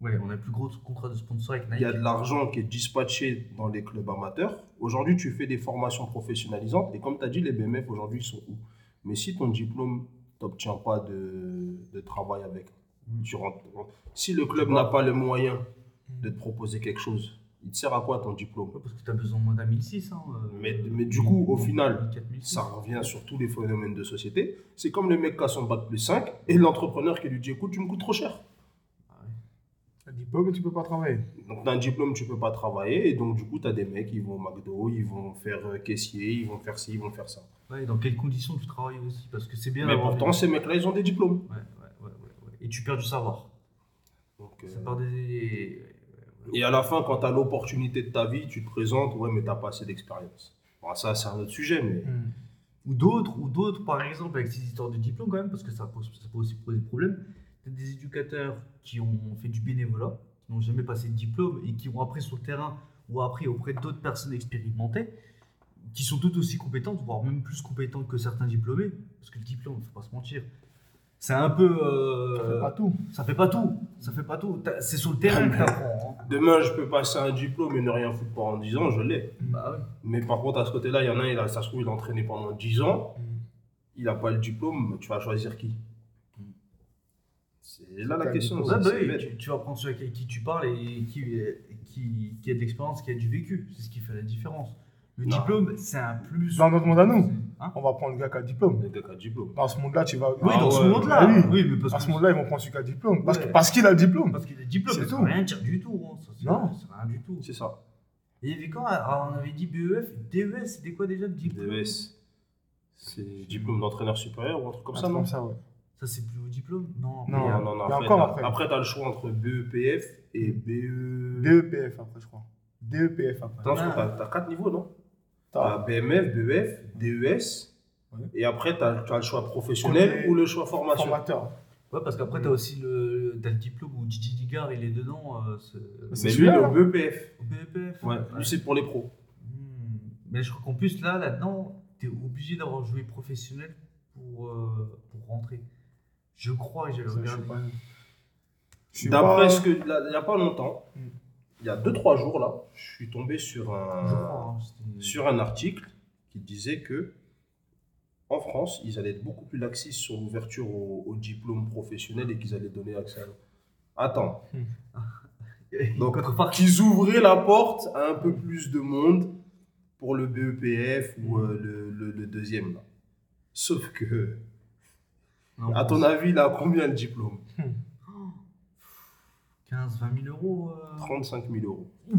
Ouais, on a le plus gros contrat de sponsor avec Il Nike. y a de l'argent qui est dispatché dans les clubs amateurs. Aujourd'hui, tu fais des formations professionnalisantes et comme tu as dit, les BMF aujourd'hui ils sont où? Mais si ton diplôme, tu n'obtiens pas de, de travail avec, Mm. tu rentres. Si le club n'a pas le moyen de te proposer quelque chose, il te sert à quoi ton diplôme parce que tu as besoin moins d'un 1006. Hein, euh, Mais- mais du coup, au final, 4006. Ça revient sur tous les phénomènes de société. C'est comme le mec qui a son bac plus 5 et l'entrepreneur qui lui dit écoute, tu me coûtes trop cher. Ah. Un diplôme, tu peux pas travailler. Donc, tu as un diplôme, tu peux pas travailler. Et donc, du coup, tu as des mecs, ils vont au McDo, ils vont faire euh, caissier, ils vont faire ci, ils vont faire ça. Ouais, dans quelles conditions tu travailles aussi? Parce que c'est bien Mais pourtant, des- ces mecs-là, ils ont des diplômes. Ouais, ouais. Et tu perds du savoir. Donc, euh, Ça part des. Et à la fin, quand tu as l'opportunité de ta vie, tu te présentes, ouais, mais tu pas assez d'expérience. Bon, ça, c'est un autre sujet, mais. Ou d'autres, ou d'autres, par exemple, avec ces histoires de diplôme quand même, parce que ça, pose, peut aussi poser problème. T'as des éducateurs qui ont fait du bénévolat, qui n'ont jamais passé de diplôme et qui ont appris sur le terrain ou appris auprès d'autres personnes expérimentées, qui sont toutes aussi compétentes, voire même plus compétentes que certains diplômés. Parce que le diplôme, faut pas se mentir, C'est un peu. Ça euh, fait pas tout. ça fait pas tout. Ça fait pas tout. C'est sur le terrain que t'apprends. hein. Demain, je peux passer un diplôme et ne rien foutre pendant 10 ans, je l'ai. Bah. Mais par contre, à ce côté-là, il y en a un, il a, ça se trouve, il a entraîné pendant 10 ans, Mm. il n'a pas le diplôme, tu vas choisir qui? C'est là la question. Ouais, bah oui, tu, tu vas prendre celui avec qui tu parles et qui, qui, qui a de l'expérience, qui a du vécu. C'est ce qui fait la différence. Le Non. diplôme, c'est un plus. Dans notre monde à nous, Hein on va prendre le gars qui a le diplôme. Le gars qui a diplôme. Dans ce monde-là, tu vas. oui, Ah dans ce ouais, monde-là. oui. Oui, mais parce À que ce monde-là, ils vont prendre celui qui a le diplôme. Parce Ouais. que- parce qu'il a le diplôme. Parce qu'il a le diplôme, C'est ça tout. veut rien dire du tout. hein. Ça, Non. C'est rien du tout. C'est ça. Et il y avait quand ah, on avait dit BEF, DES, c'était quoi déjà le diplôme? DES. C'est diplôme d'entraîneur supérieur ou un truc comme Un ça, truc non? comme ça, ouais. Ça, c'est plus haut diplôme? Non. Non. Non, Après, encore t'as- après. après, tu as le choix entre BEPF et BE. DEPF après, je crois. DEPF après. Ah. t'as 4 niveaux, non? T'as BMF, BEF, DES. Ouais. Et après, tu as, le choix professionnel ou le choix formation. Formateur. Ouais, parce qu'après, t'as aussi le, t'as le diplôme où Gigi Digard, il est dedans. euh, c'est- lui, le là. BEPF. au BEPF. Ouais, lui, c'est pour les pros. Hmm. Mais je crois qu'en plus, là, là-dedans, t'es obligé d'avoir joué professionnel pour, euh, pour rentrer. Je crois, j'ai sais regardé. D'après ce que. Il n'y a pas longtemps, Mm. Il y a 2-3 jours, là, je suis tombé sur un, crois. hein, sur un article qui disait que. En France, ils allaient être beaucoup plus laxistes sur l'ouverture au, au diplôme professionnel et qu'ils allaient donner accès à. Attends. Donc, qu'ils ouvraient la porte à un peu plus de monde pour le BEPF ou euh, le, le- le deuxième. Là. Sauf que, Non, à ton avis, il a combien le diplôme? 15, 20 000 euros. euh. 35 000 euros.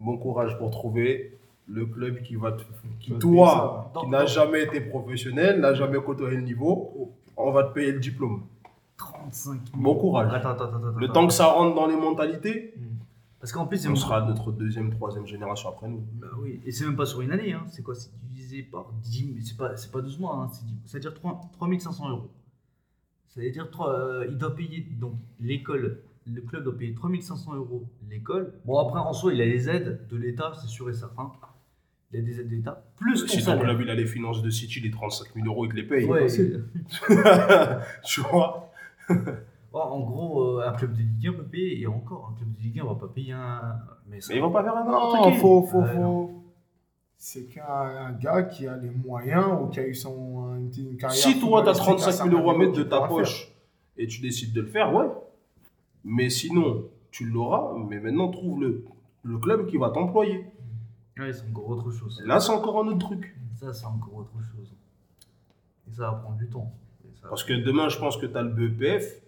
Bon courage pour trouver le club qui va te, qui te toi, qui n'a jamais été professionnel, n'a jamais côtoyé le niveau, on va te payer le diplôme. 35 000 Bon courage. Attends, attends, attends. Le temps que ça rentre dans les mentalités, Parce qu'en plus, c'est on sera notre deuxième, troisième génération après nous. Bah oui, et c'est même pas sur une année, hein. c'est quoi? C'est divisé par 10, mais c'est pas, c'est pas 12 mois, hein. c'est 10 ça veut dire 3, 3500 euros. Ça veut dire, trois- euh, il doit payer, donc l'école, le club doit payer 3500 euros l'école. Bon, après, en soi, il a les aides de l'État, c'est sûr et certain. Il a des aides de l'État, plus ton Si ton salaire. club il a les finances de City, les 35 000 euros, il te les paye. Ouais, tu vois en gros, euh, un club de Ligue 1 peut payer, et encore, un club de Ligue 1 va pas payer un. Mais ça, Mais ils vont pas faire un Non, qui. faut, faut, Ouais, faut. C'est qu'un un gars qui a les moyens ou qui a eu son, une, une carrière. Si toi, tu as footballistique 35 000 euros à mettre de ta poche et tu décides de le faire, ouais. Mais sinon, tu l'auras, mais maintenant, trouve le, le club qui va t'employer. ouais, c'est encore autre chose. Là, c'est encore un autre truc. Ça, c'est encore autre chose. Et ça va prendre du temps. Parce que demain, je pense que tu as le BEPF,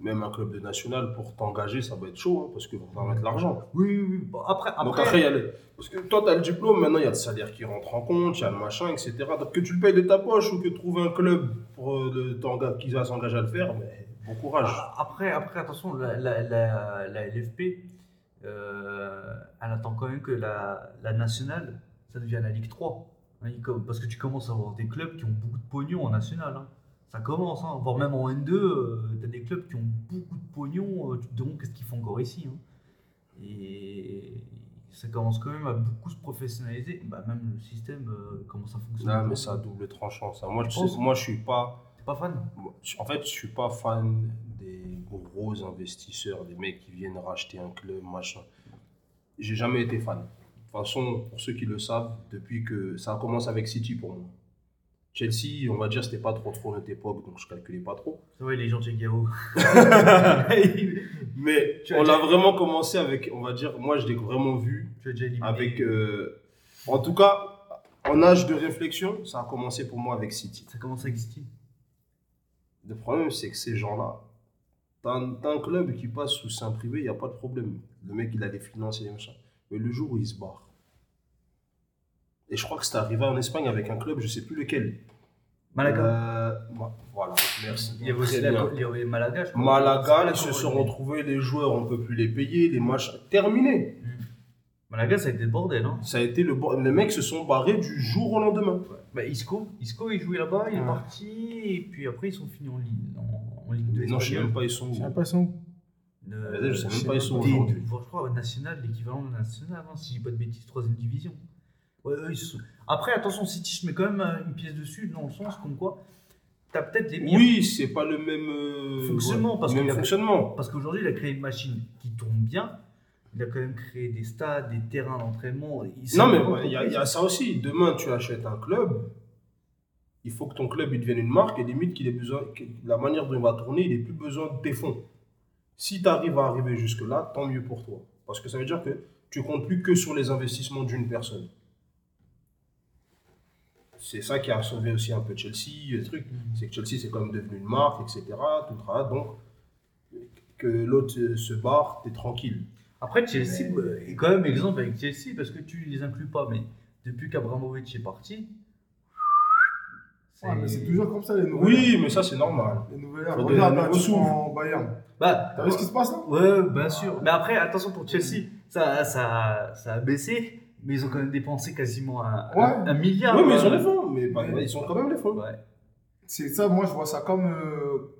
même un club de national, pour t'engager, ça va être chaud, hein, parce qu'ils vont mettre l'argent. Oui, oui, oui. Bon, après, Donc après, après, il y a. Parce que toi, tu as le diplôme, maintenant, il y a le salaire qui rentre en compte, il y a le machin, etc. Donc que tu le payes de ta poche ou que tu trouves un club pour, euh, qui va s'engager à le faire, mais bon courage. après, après, attention, la, la, la, la LFP, euh, elle attend quand même que la, la nationale, ça devienne la Ligue 3. Hein, parce que tu commences à avoir des clubs qui ont beaucoup de pognon en national. hein. Ça commence, hein, voire même en N2, tu as des clubs qui ont beaucoup de pognon. euh, tu te demandes qu'est-ce qu'ils font encore ici. hein. Et ça commence quand même à beaucoup se professionnaliser. Bah, même le système, euh, comment ça fonctionne. Non, mais c'est à double tranchant, ça. Moi, sais, moi je suis pas... T'es pas fan? Je- En fait, je suis pas fan des gros investisseurs, des mecs qui viennent racheter un club, machin. J'ai jamais été fan. De toute façon, pour ceux qui le savent, depuis que ça commence avec City pour moi. Chelsea, on va dire, c'était pas trop trop notre époque, donc je calculais pas trop. C'est vrai, les gens de. Mais on l'a vraiment commencé avec, on va dire, moi je l'ai vraiment vu avec. euh, en tout cas, en âge de réflexion, ça a commencé pour moi avec City. Ça commence avec City. Le problème, c'est que ces gens-là, t'as un, un club qui passe sous sein privé, il n'y a pas de problème. Le mec, il a les finances et les machins. Mais le jour où il se barre, et je crois que c'est arrivé en Espagne avec un club, je sais plus lequel. Malaga. Euh, voilà, merci. il y avait Malaga. je crois. Malaga, ils se pas sont retrouvés, les joueurs, on peut plus les payer, les matchs. Terminé. Mm. Malaga, ça a été le bordel. Hein. Ça a été le bo- Les mecs se sont barrés du jour au lendemain. Bah, Isco, Isco, il jouait là-bas, il est Ouais. parti, et puis après, ils sont finis en Ligue, en, en Ligue 2. Non, je sais même pas, ils sont où. l'impression. Euh, Je sais même je pas, ils sais sont pas. aujourd'hui. je crois, national, l'équivalent de national, hein, si je dis pas de bêtises, troisième division. Ouais, eux, ils se sont- Après, attention, City, je mets quand même euh, une pièce dessus, dans le sens comme quoi, t'as peut-être les meilleurs Oui, c'est pas le même euh, Fonctionnement, ouais, parce même fonctionnement. Qu'aujourd'hui, il a créé une machine qui tourne bien. Il a quand même créé des stades, des terrains d'entraînement. Non, mais ouais, il y, a- il y a ça aussi. Demain, tu achètes un club. Il faut que ton club il devienne une marque et limite qu'il ait besoin, que la manière dont il va tourner, il n'ait plus besoin de tes fonds. Si tu arrives à arriver jusque-là, tant mieux pour toi. Parce que ça veut dire que tu comptes plus que sur les investissements d'une personne. C'est ça qui a sauvé aussi un peu Chelsea, le truc. C'est que Chelsea, c'est quand même devenu une marque, etc. Tout le travail. Donc, que l'autre se barre, t'es tranquille. Après, Chelsea est quand même exemple avec Chelsea parce que tu les inclus pas. Mais depuis qu'Abramovic est parti, Ouais, mais c'est toujours comme ça, les nouvelles. Oui, mais ça, c'est normal. Les nouvelles. Faut Regarde, prends Bayern. Bah, T'as vu ce qui se passe là? Ouais, bien sûr. Mais après, attention pour Chelsea, ça, ça, ça a baissé, mais ils ont quand même dépensé quasiment un, Ouais. un, un milliard. Oui, mais ils ont les fonds. Mais bah, ils ont quand même les fonds. Ouais. C'est ça, moi je vois ça comme euh,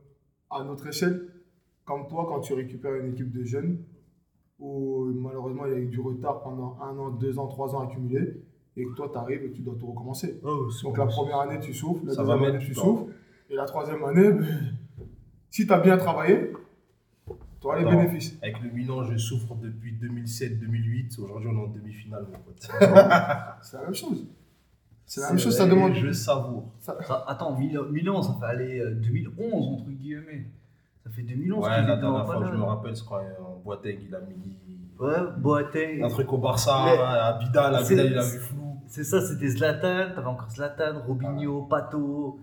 à notre échelle, comme toi quand tu récupères une équipe de jeunes où malheureusement il y a eu du retard pendant un an, deux ans, trois ans accumulés et que toi tu arrives et que tu dois tout recommencer. Donc la première année tu souffres, la Ça deuxième année tu temps. souffres et la troisième année, ben, si tu as bien travaillé, tu auras les Attends. bénéfices. Avec le Milan, je souffre depuis 2007-2008. Aujourd'hui, on est en demi-finale, mon pote. C'est la même chose. C'est la même chose, ça demande. Je savoure. Ça- attends, Milan, ça fait aller euh, 2011, entre guillemets. Ça fait 2011 Ouais, la dernière fois que je me rappelle, c'est quand euh, en Boateng, il a mis Ouais, Boateng. un truc au Barça, Mais- à Abidal, C'est- Abidal, il a vu flou. C'est ça, c'était Zlatan, t'avais encore Zlatan, Robinho, Pato,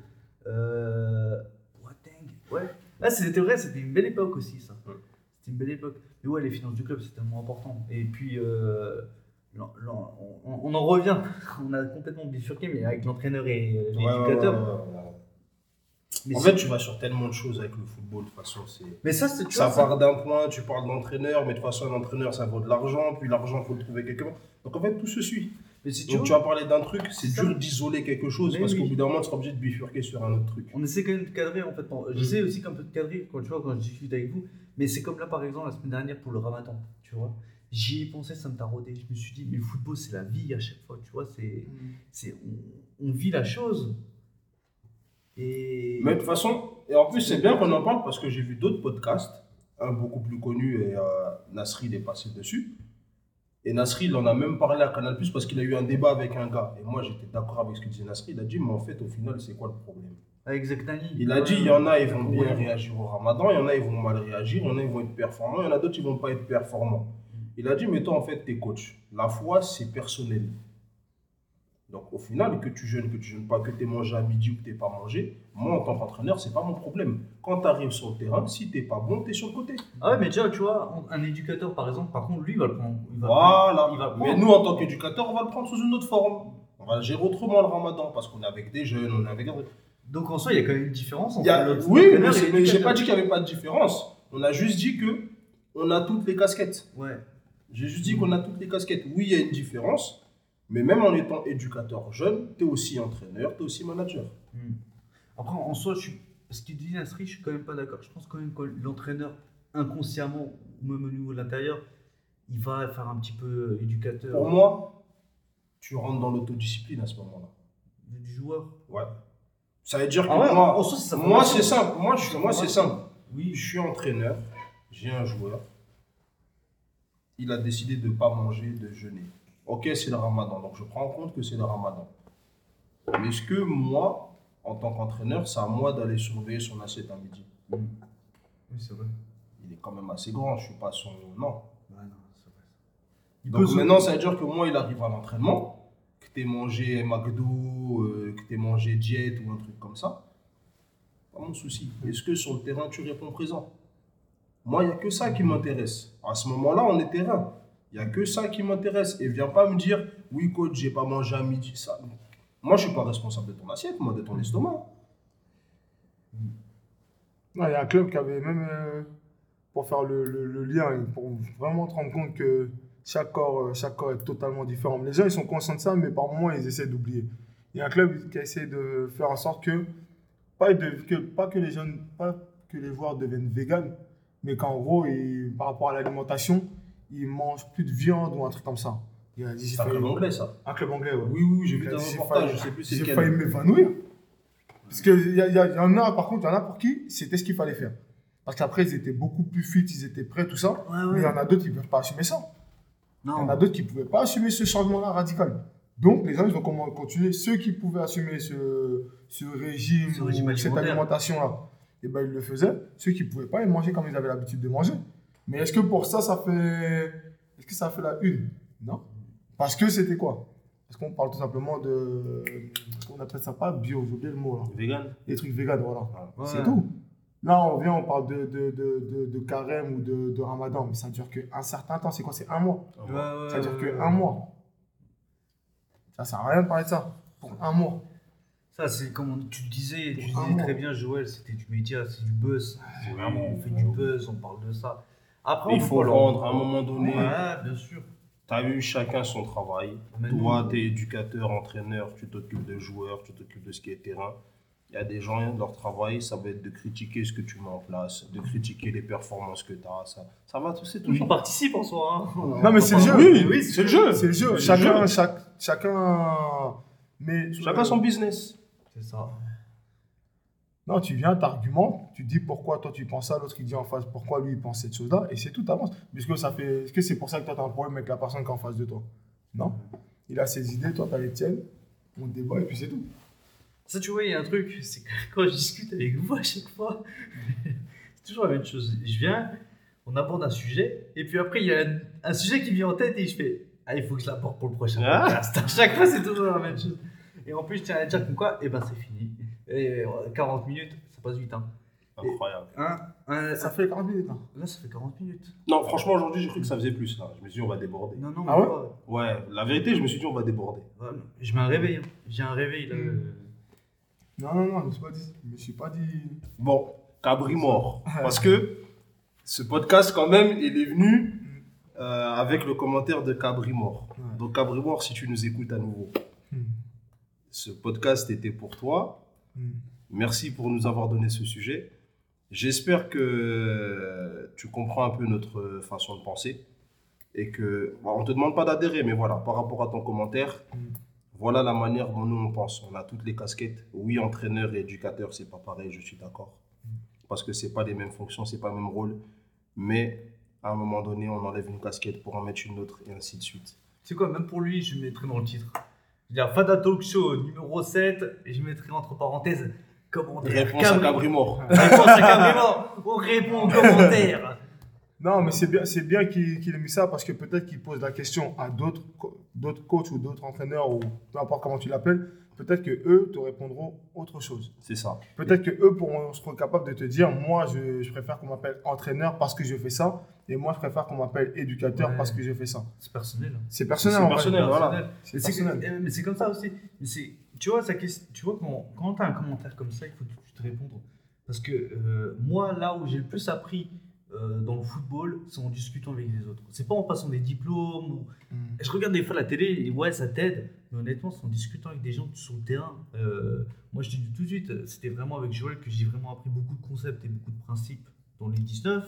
euh, Boateng. Ouais. Là, c'était vrai, c'était une belle époque aussi, ça. Ouais. C'était une belle époque. Mais ouais, les finances du club, c'est tellement important. Et puis, euh, l'en- l'en- on, on en revient, on a complètement bifurqué, mais avec l'entraîneur et euh, Ouais, ouais, l'éducateur. ouais, ouais, ouais. Mais En c'est- fait, tu vas sur tellement de choses avec le football, de toute façon. c'est mais ça, c'est tu Ça vois, ça- part d'un point, tu parles d'entraîneur, mais de toute façon, un entraîneur, ça vaut de l'argent, puis l'argent, il faut le trouver quelque part. Donc en fait, tout se suit. mais si tu Donc tu vois, vas parler d'un truc, c'est ça. dur d'isoler quelque chose, Mais parce oui. qu'au bout d'un moment, tu seras obligé de bifurquer sur un autre truc. On essaie quand même de cadrer en fait. Mm. J'essaie aussi un peu de cadrer quand tu vois quand je discute avec vous. Mais c'est comme là par exemple la semaine dernière pour le Ramadan, tu vois. J'y ai pensé, ça me taraudait. Je me suis dit mais le football c'est la vie à chaque fois, tu vois. C'est, c'est on, on vit la chose. Et Mais de toute façon, et en plus, c'est bien qu'on en parle parce que j'ai vu d'autres podcasts, un beaucoup plus connu, et euh, Nasri il est passé dessus. Et Nasri, il en a même parlé à Canal Plus parce qu'il a eu un débat avec un gars. Et moi, j'étais d'accord avec ce que disait Nasri. Il a dit, mais en fait, au final, c'est quoi le problème? Avec. Il a dit, il y en a, ils vont bien réagir au ramadan, il y en a, ils vont mal réagir, il y en a, ils vont être performants, il y en a d'autres, ils vont pas être performants. Il a dit, mais toi, en fait, t'es coach. La foi, c'est personnel. Donc, au final, que tu jeûnes, que tu jeûnes pas, que tu mangé à midi ou que tu pas mangé, moi, en tant qu'entraîneur, c'est pas mon problème. Quand tu arrives sur le terrain, si t'es pas bon, tu es sur le côté. Ah ouais mais déjà tu vois un éducateur par exemple par contre lui il va le prendre. Il va Voilà. il va Mais nous, en tant qu'éducateurs, on va le prendre sous une autre forme. On va le gérer autrement le ramadan parce qu'on est avec des jeunes, on est avec. Donc en soi il y a quand même une différence entre a- oui, mais, et c'est- mais j'ai pas dit qu'il n'y avait pas de différence. On a juste dit que on a toutes les casquettes. Ouais. J'ai juste dit qu'on a toutes les casquettes. Oui, il y a une différence, mais même en étant éducateur jeune, tu es aussi entraîneur, tu es aussi manager. Hmm. Après, en soi, je suis... ce qu'il dit Nasri, je suis quand même pas d'accord. Je pense quand même que l'entraîneur, inconsciemment, ou même au niveau de l'intérieur, il va faire un petit peu éducateur Pour moi, tu rentres dans l'autodiscipline à ce moment-là. du joueur. Ouais. Ça veut dire que Ah ouais, moi, soi, moi c'est simple. Moi, je moi c'est simple. Oui, Je suis entraîneur, j'ai un joueur. Il a décidé de ne pas manger, de jeûner. Ok, c'est le ramadan, donc je prends en compte que c'est le ramadan. Mais est-ce que moi, en tant qu'entraîneur, c'est à moi d'aller surveiller son assiette à midi? Oui c'est vrai. Il est quand même assez grand, je suis pas son. Non. Ouais, non, c'est vrai. Donc maintenant, ça veut dire que moi, il arrive à l'entraînement, tu mangé McDo, euh, que tu mangé Jet ou un truc comme ça. Pas mon souci. Est-ce que sur le terrain, tu réponds présent? Moi, il n'y a que ça qui m'intéresse. À ce moment-là, on est terrain. Il n'y a que ça qui m'intéresse. Et viens pas me dire, oui, coach, j'ai pas mangé à midi. Moi, je suis pas responsable de ton assiette, moi, de ton estomac. Il y a un club qui avait même, euh, pour faire le, lien, pour vraiment te rendre compte que chaque corps, euh, chaque corps est totalement différent. Les gens, ils sont conscients de ça, mais par moments, ils essaient d'oublier. Il y a un club qui a essayé de faire en sorte que, pas, de, que, pas que les jeunes, pas que les joueurs deviennent véganes, mais qu'en gros, ils- par rapport à l'alimentation, ils mangent plus de viande ou un truc comme ça. C'est un club anglais, ça. Un club anglais, ouais. Oui, oui, oui, j'ai vu un reportage, failli- je sais plus c'est J'ai failli m'évanouir. Parce qu'il y, a- y a- y en a, par contre, il y en a pour qui c'était ce qu'il fallait faire. Parce qu'après, ils étaient beaucoup plus fit, ils étaient prêts, tout ça. Ouais, Mais il y en a d'autres qui ne peuvent pas assumer ça. Il y en a d'autres qui ne pouvaient pas assumer ce changement-là radical. Donc, les gens, ils ont continué. Ceux qui pouvaient assumer ce, ce régime, Ce régime ou cette alimentation-là, eh ben, ils le faisaient. Ceux qui ne pouvaient pas, ils mangeaient comme ils avaient l'habitude de manger. Mais est-ce que pour ça, ça fait. Est-ce que ça fait la une? Non. Parce que c'était quoi? Parce qu'on parle tout simplement de. On appelle ça? Pas bio, j'ai oublié le mot là. Vegan Les trucs véganes, voilà. Ouais. C'est tout. Là, on vient, on parle de, de, de, de, de carême ou de, de ramadan, mais ça dure qu'un certain temps. C'est quoi? C'est un mois. Ouais, ouais, Ça dure ouais, que ouais. un mois. Ça sert à rien de parler de ça. Pour un mois. Ça, c'est comme tu le disais, tu disais mois. très bien, Joël, c'était du média, c'est du buzz. C'est vraiment, on fait du buzz, on parle de ça. Après, Il faut rendre à un moment donné. Ouais, bien sûr. Tu as eu chacun son travail. Toi, tu es éducateur, entraîneur, tu t'occupes de joueurs, tu t'occupes de ce qui est terrain. Il y a des gens, leur travail, ça va être de critiquer ce que tu mets en place, de critiquer les performances que tu as. Ça, ça va, c'est On toujours. y participe en soi. hein. Non, mais c'est le jeu. Oui, oui, c'est le jeu. C'est le jeu. C'est le Chacun, jeu. chaque, chacun. Mais Chacun son business. C'est ça. Non, tu viens, t'argumentes, tu dis pourquoi toi tu penses ça, l'autre qui dit en face pourquoi lui il pense cette chose-là, et c'est tout, t'avances. Puisque ça fait. Est-ce que c'est pour ça que toi t'as un problème avec la personne qui est en face de toi? Non. Il a ses idées, toi t'as les tiennes, on débat et puis c'est tout. Ça, tu vois, il y a un truc, c'est que quand je discute avec vous à chaque fois, c'est toujours la même chose. Je viens, on aborde un sujet, et puis après, il y a un, un sujet qui vient en tête, et je fais Ah, il faut que je l'apporte pour le prochain Ah. podcast. À chaque fois, c'est toujours la même chose. Et en plus, je tiens à dire comme quoi, et ben c'est fini. Et euh, 40 minutes, ça passe vite. Hein. Incroyable. Un- Ça fait 40 minutes. hein. là, ça fait 40 minutes. Non, franchement, aujourd'hui, j'ai cru que ça faisait plus. Là. Je me suis dit, on va déborder. Non, non, Ah ouais? pas. Ouais, la vérité, je me suis dit, on va déborder. Non. Je mets un réveil. hein. J'ai un réveil là. Mm. Non, non, non, je me suis pas dit. Je me suis pas dit. Bon, Cabri mort. Parce que ce podcast, quand même, il est venu euh, avec le commentaire de Cabri mort. Ouais. Donc, Cabri mort, si tu nous écoutes à nouveau, Hmm. ce podcast était pour toi. Hmm. Merci pour nous avoir donné ce sujet. J'espère que tu comprends un peu notre façon de penser et que bon, on te demande pas d'adhérer, mais voilà, par rapport à ton commentaire, Mm. Voilà la manière dont nous on pense. On a toutes les casquettes. Oui, entraîneur et éducateur, c'est pas pareil, je suis d'accord, parce que c'est pas les mêmes fonctions, c'est pas le même rôle, mais à un moment donné, on enlève une casquette pour en mettre une autre et ainsi de suite. C'est quoi, même pour lui, je mettrais dans le titre. Je veux dire, Fada Talk Show numéro 7, et je mettrais entre parenthèses commentaire. Réponse à Cabri- mort. Réponse à Cabri-Mort. On répond en commentaire. Non, mais c'est bien, c'est bien qu'il qu'il ait mis ça parce que peut-être qu'il pose la question à d'autres co- d'autres coachs ou d'autres entraîneurs ou peu importe comment tu l'appelles. Peut-être que eux te répondront autre chose. C'est ça. Peut-être que eux pourront seront capables de te dire moi je, je préfère qu'on m'appelle entraîneur parce que je fais ça et moi je préfère qu'on m'appelle éducateur Ouais. parce que je fais ça. C'est personnel. hein. C'est personnel. C'est en vrai. personnel. voilà. C'est Mais c'est personnel. mais c'est comme ça aussi. Mais c'est, tu vois, ça, tu vois quand, quand tu as un commentaire comme ça, il faut tout de suite répondre. Parce que euh, moi, là où j'ai le plus appris euh, dans le football, c'est en discutant avec les autres. C'est pas en passant des diplômes. ou- Mm. Je regarde des fois la télé et ouais, ça t'aide. Mais honnêtement, c'est en discutant avec des gens sur le terrain. Euh, moi, je te dis tout de suite, c'était vraiment avec Joël que j'ai vraiment appris beaucoup de concepts et beaucoup de principes dans les 19.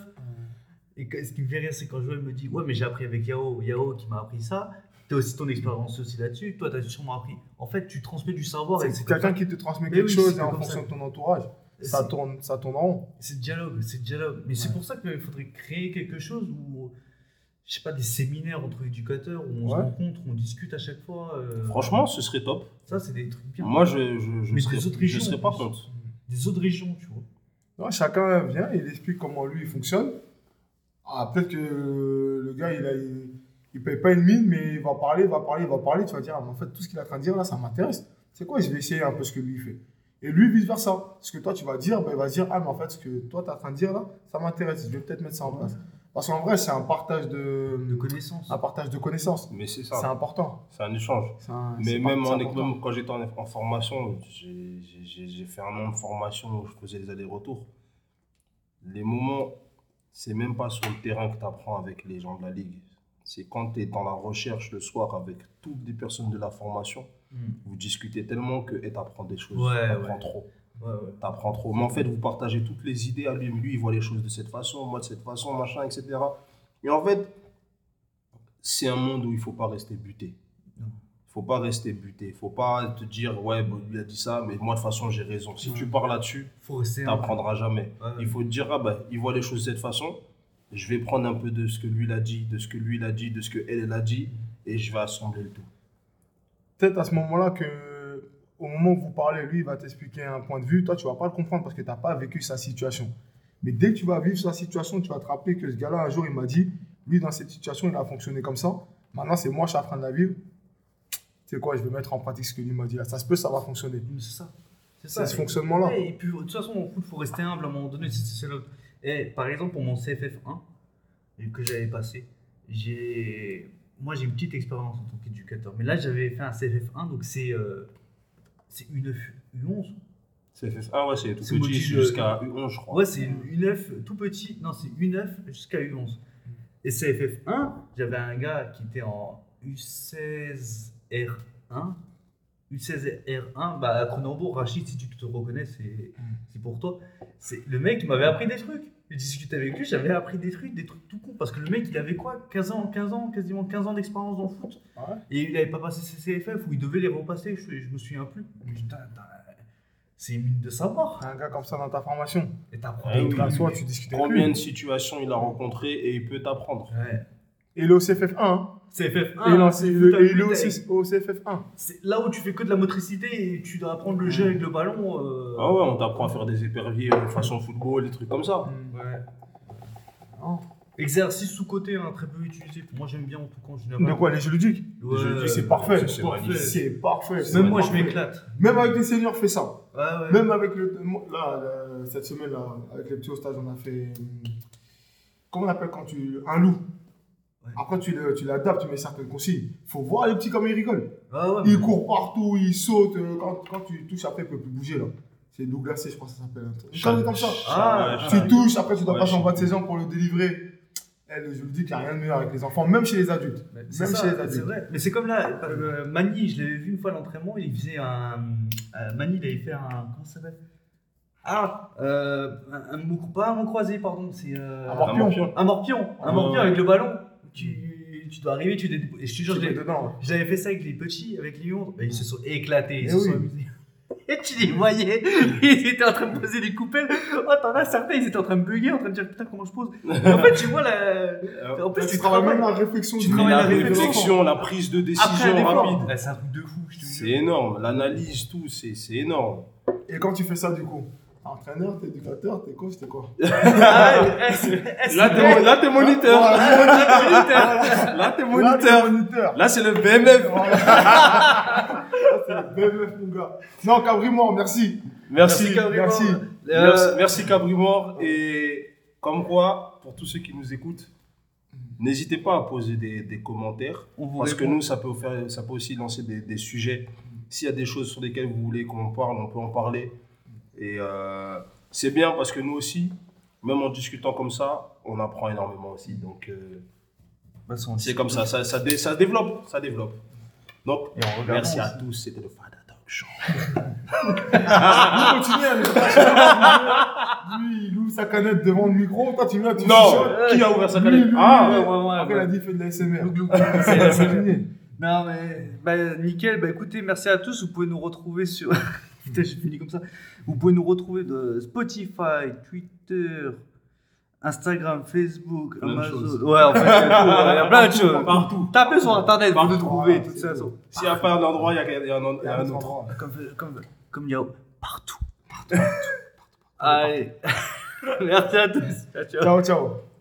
Et que- ce qui me fait rire, c'est quand Joël me dit Ouais, mais j'ai appris avec Yao, Yao qui m'a appris ça. Tu as aussi ton expérience aussi là-dessus. Toi, tu as sûrement appris. En fait, tu transmets du savoir. et C'est quelqu'un qui te transmet Mais quelque oui, chose et en fonction ça. de ton entourage, ça tourne, ça tourne en rond. C'est le dialogue, c'est le dialogue. Mais c'est pour ça qu'il faudrait créer quelque chose où, je sais pas, des séminaires entre éducateurs où on se rencontre, on discute à chaque fois. euh, Franchement, ce serait top. ça, c'est des trucs bien. Moi, je je, je Mais serais, des autres je régions, serais en pas contre. Des autres régions, tu vois. Non, chacun vient, il explique comment lui il fonctionne. Ah, peut-être que le gars, il, a, il, il paye pas une mine, mais il va parler, il va parler, il va parler. Tu vas dire, ah, en fait, tout ce qu'il est en train de dire là, ça m'intéresse. C'est quoi? Je vais essayer un peu ce que lui fait. Et lui, vice-versa. Ce que toi, tu vas dire, ben, il va dire, ah, mais en fait, ce que toi, tu es en train de dire là, ça m'intéresse. Je vais peut-être mettre ça en place. Parce qu'en vrai, c'est un partage de, De connaissances. un partage de connaissances. Mais c'est C'est ça. important. C'est un échange. C'est un- Mais c'est même, en, c'est même quand j'étais en, en formation, j'ai fait un an de formation où je faisais des allers-retours. Les moments, c'est même pas sur le terrain que tu apprends avec les gens de la ligue. C'est quand tu es dans la recherche le soir avec toutes les personnes de la formation. Mm. Vous discutez tellement que tu apprends des choses. Ouais, tu apprends ouais. trop. Ouais. T'apprends trop. Mais en fait, vous partagez toutes les idées à lui. Lui, il voit les choses de cette façon, moi de cette façon, machin, etc. Et en fait, c'est un monde où il faut pas rester buté. Il faut pas rester buté. Faut pas te dire, ouais, bon, lui a dit ça, mais moi, de toute façon, j'ai raison. Si tu pars là-dessus, un- n'apprendras jamais. Il faut te dire, ah bah, il voit les choses de cette façon. Je vais prendre un peu de ce que lui il a dit, de ce que lui il a dit, de ce que elle, elle a dit, et je vais assembler le tout. Peut-être à ce moment-là que, au moment où vous parlez, lui, il va t'expliquer un point de vue. Toi, tu vas pas le comprendre parce que tu n'as pas vécu sa situation. Mais dès que tu vas vivre sa situation, tu vas te rappeler que ce gars-là, un jour, il m'a dit, lui, dans cette situation, il a fonctionné comme ça. Maintenant, c'est moi, je suis en train de la vivre. Tu sais quoi, je vais mettre en pratique ce que lui m'a dit là. Ça se peut, ça va fonctionner. C'est ça. C'est C'est ce fonctionnement-là. Ouais, et puis, de toute façon, en foot, il faut rester humble à un moment donné. c'est- Et, par exemple, pour mon CFF1 et que j'avais passé, j'ai. Moi, j'ai une petite expérience en tant qu'éducateur. Mais là, j'avais fait un CFF1, donc c'est. euh, C'est U9, U11. C'est fait- Ah ouais, c'est tout petit, jusqu'à U11, je crois. Ouais, c'est U9 tout petit. Non, c'est U9 jusqu'à U11. Et CFF1, j'avais un gars qui était en U16R1. U16R1, bah, à Cronenbourg, Rachid, si tu te reconnais, c'est pour toi. C'est Le mec m'avait appris des trucs. Je discutais avec lui, j'avais appris des trucs, des trucs tout cons. Parce que le mec, il avait quoi 15 ans, 15 ans, quasiment 15 ans d'expérience dans le foot. Ouais. Et il n'avait pas passé ses CFF ou il devait les repasser, je, je me souviens plus. C'est une mine de savoir. Un gars comme ça dans ta formation. Et t'apprends Ah Combien de situations il a rencontré et il peut t'apprendre Ouais. Et il est au CFF1. Hein. CFF1, et non, le- il est aussi au CFF1. c'est là où tu fais que de la motricité et tu dois apprendre le jeu avec le ballon. euh, Ah ouais, on t'apprend à faire des éperviers euh, façon football, des trucs comme ça. Ouais. Non. Exercice sous-côté, hein, très peu utilisé. Moi, j'aime bien en tout cas en général. De quoi Les jeux ludiques? Ouais. Les jeux ludiques, c'est parfait. c'est parfait. Même moi, je m'éclate. Même avec les seniors, fais ça. Ouais, ouais. Même avec le. Là, là, cette semaine, là, avec les petits au stage, on a fait. Comment on appelle quand tu. Un loup. Ouais. Après, tu l'adaptes, tu mets certaines consignes. faut voir les petits comme ils rigolent. Ah ouais, Ils mais- courent partout, ils sautent. euh, Quand, quand tu touches, après, ils ne peuvent plus bouger. là. C'est Douglas, je crois que ça s'appelle. comme ça. Ah, Ouais, Tu touches, après, tu dois Ouais, passer en bas de saison pour le délivrer. Eh, je vous dis qu'il n'y a rien de meilleur avec les enfants, même chez les adultes. Même ça, chez les c'est adultes. vrai. Mais c'est comme là, euh, Mani, je l'avais vu une fois à l'entraînement, il faisait un. euh, Mani, il avait fait un. Comment ça s'appelle? Ah euh, un, un Pas un croisé, pardon, c'est. euh, Un morpion. Un morpion. Un morpion avec le ballon. Tu, tu dois arriver, tu dé- Et je te jure, j'avais fait ça avec les petits, avec les Lyons. Ils se sont éclatés, ils Eh se sont oui. amusés. Et tu les voyais, ils étaient en train de poser des coupelles. Oh, t'en as certains, ils étaient en train de bugger, en train de dire putain, comment je pose. Et en fait, tu vois la. En plus, Tu tu travailles même la réflexion tu travailles la la réflexion. réflexion, la prise de décision rapide. Ah, C'est un truc de fou, je te C'est énorme, l'analyse, tout, c'est énorme. Et quand tu fais ça, du coup? Entraîneur, t'es éducateur, t'es coach, t'es quoi? Ah, Là, t'es là, t'es moniteur. Là, t'es moniteur. Là, c'est le BMF. Là, c'est le BMF, mon gars. Non, Cabrimore, merci. Merci, merci. Merci, Euh, merci Cabrimore. Et comme quoi, pour tous ceux qui nous écoutent, n'hésitez pas à poser des, des commentaires. Parce que nous, ça peut, faire, ça peut aussi lancer des, des sujets. S'il y a des choses sur lesquelles vous voulez qu'on parle, on peut en parler. Et euh, c'est bien parce que nous aussi, même en discutant comme ça, on apprend énormément aussi. Donc, euh, Bah, c'est comme ça, ça, ça, dé- ça développe. Ça développe. Donc, Et on regarde merci à tous. C'était le Fada Talk Show. Vous continuez à le Lui, il ouvre sa canette devant le micro. Toi, tu viens, tu Non, qui a ouvert sa canette lui, Ah, lui, ouais, ouais, ouais, Après, il a dit, il fait de la SMR. C'est- fini. Non mais bah, nickel, bah écoutez, merci à tous. Vous pouvez nous retrouver sur. Putain, j'ai fini comme ça. Vous pouvez nous retrouver de Spotify, Twitter, Instagram, Facebook, Plein Amazon. Ouais, en fait, il y a plein de choses. Partout. Tapez sur internet, vous nous de toute façon. S'il n'y a pas un endroit, il y a, il y a un, il y a un autre. endroit. Comme, comme, comme il y a partout. Partout. Allez. merci à tous. Ciao, ciao.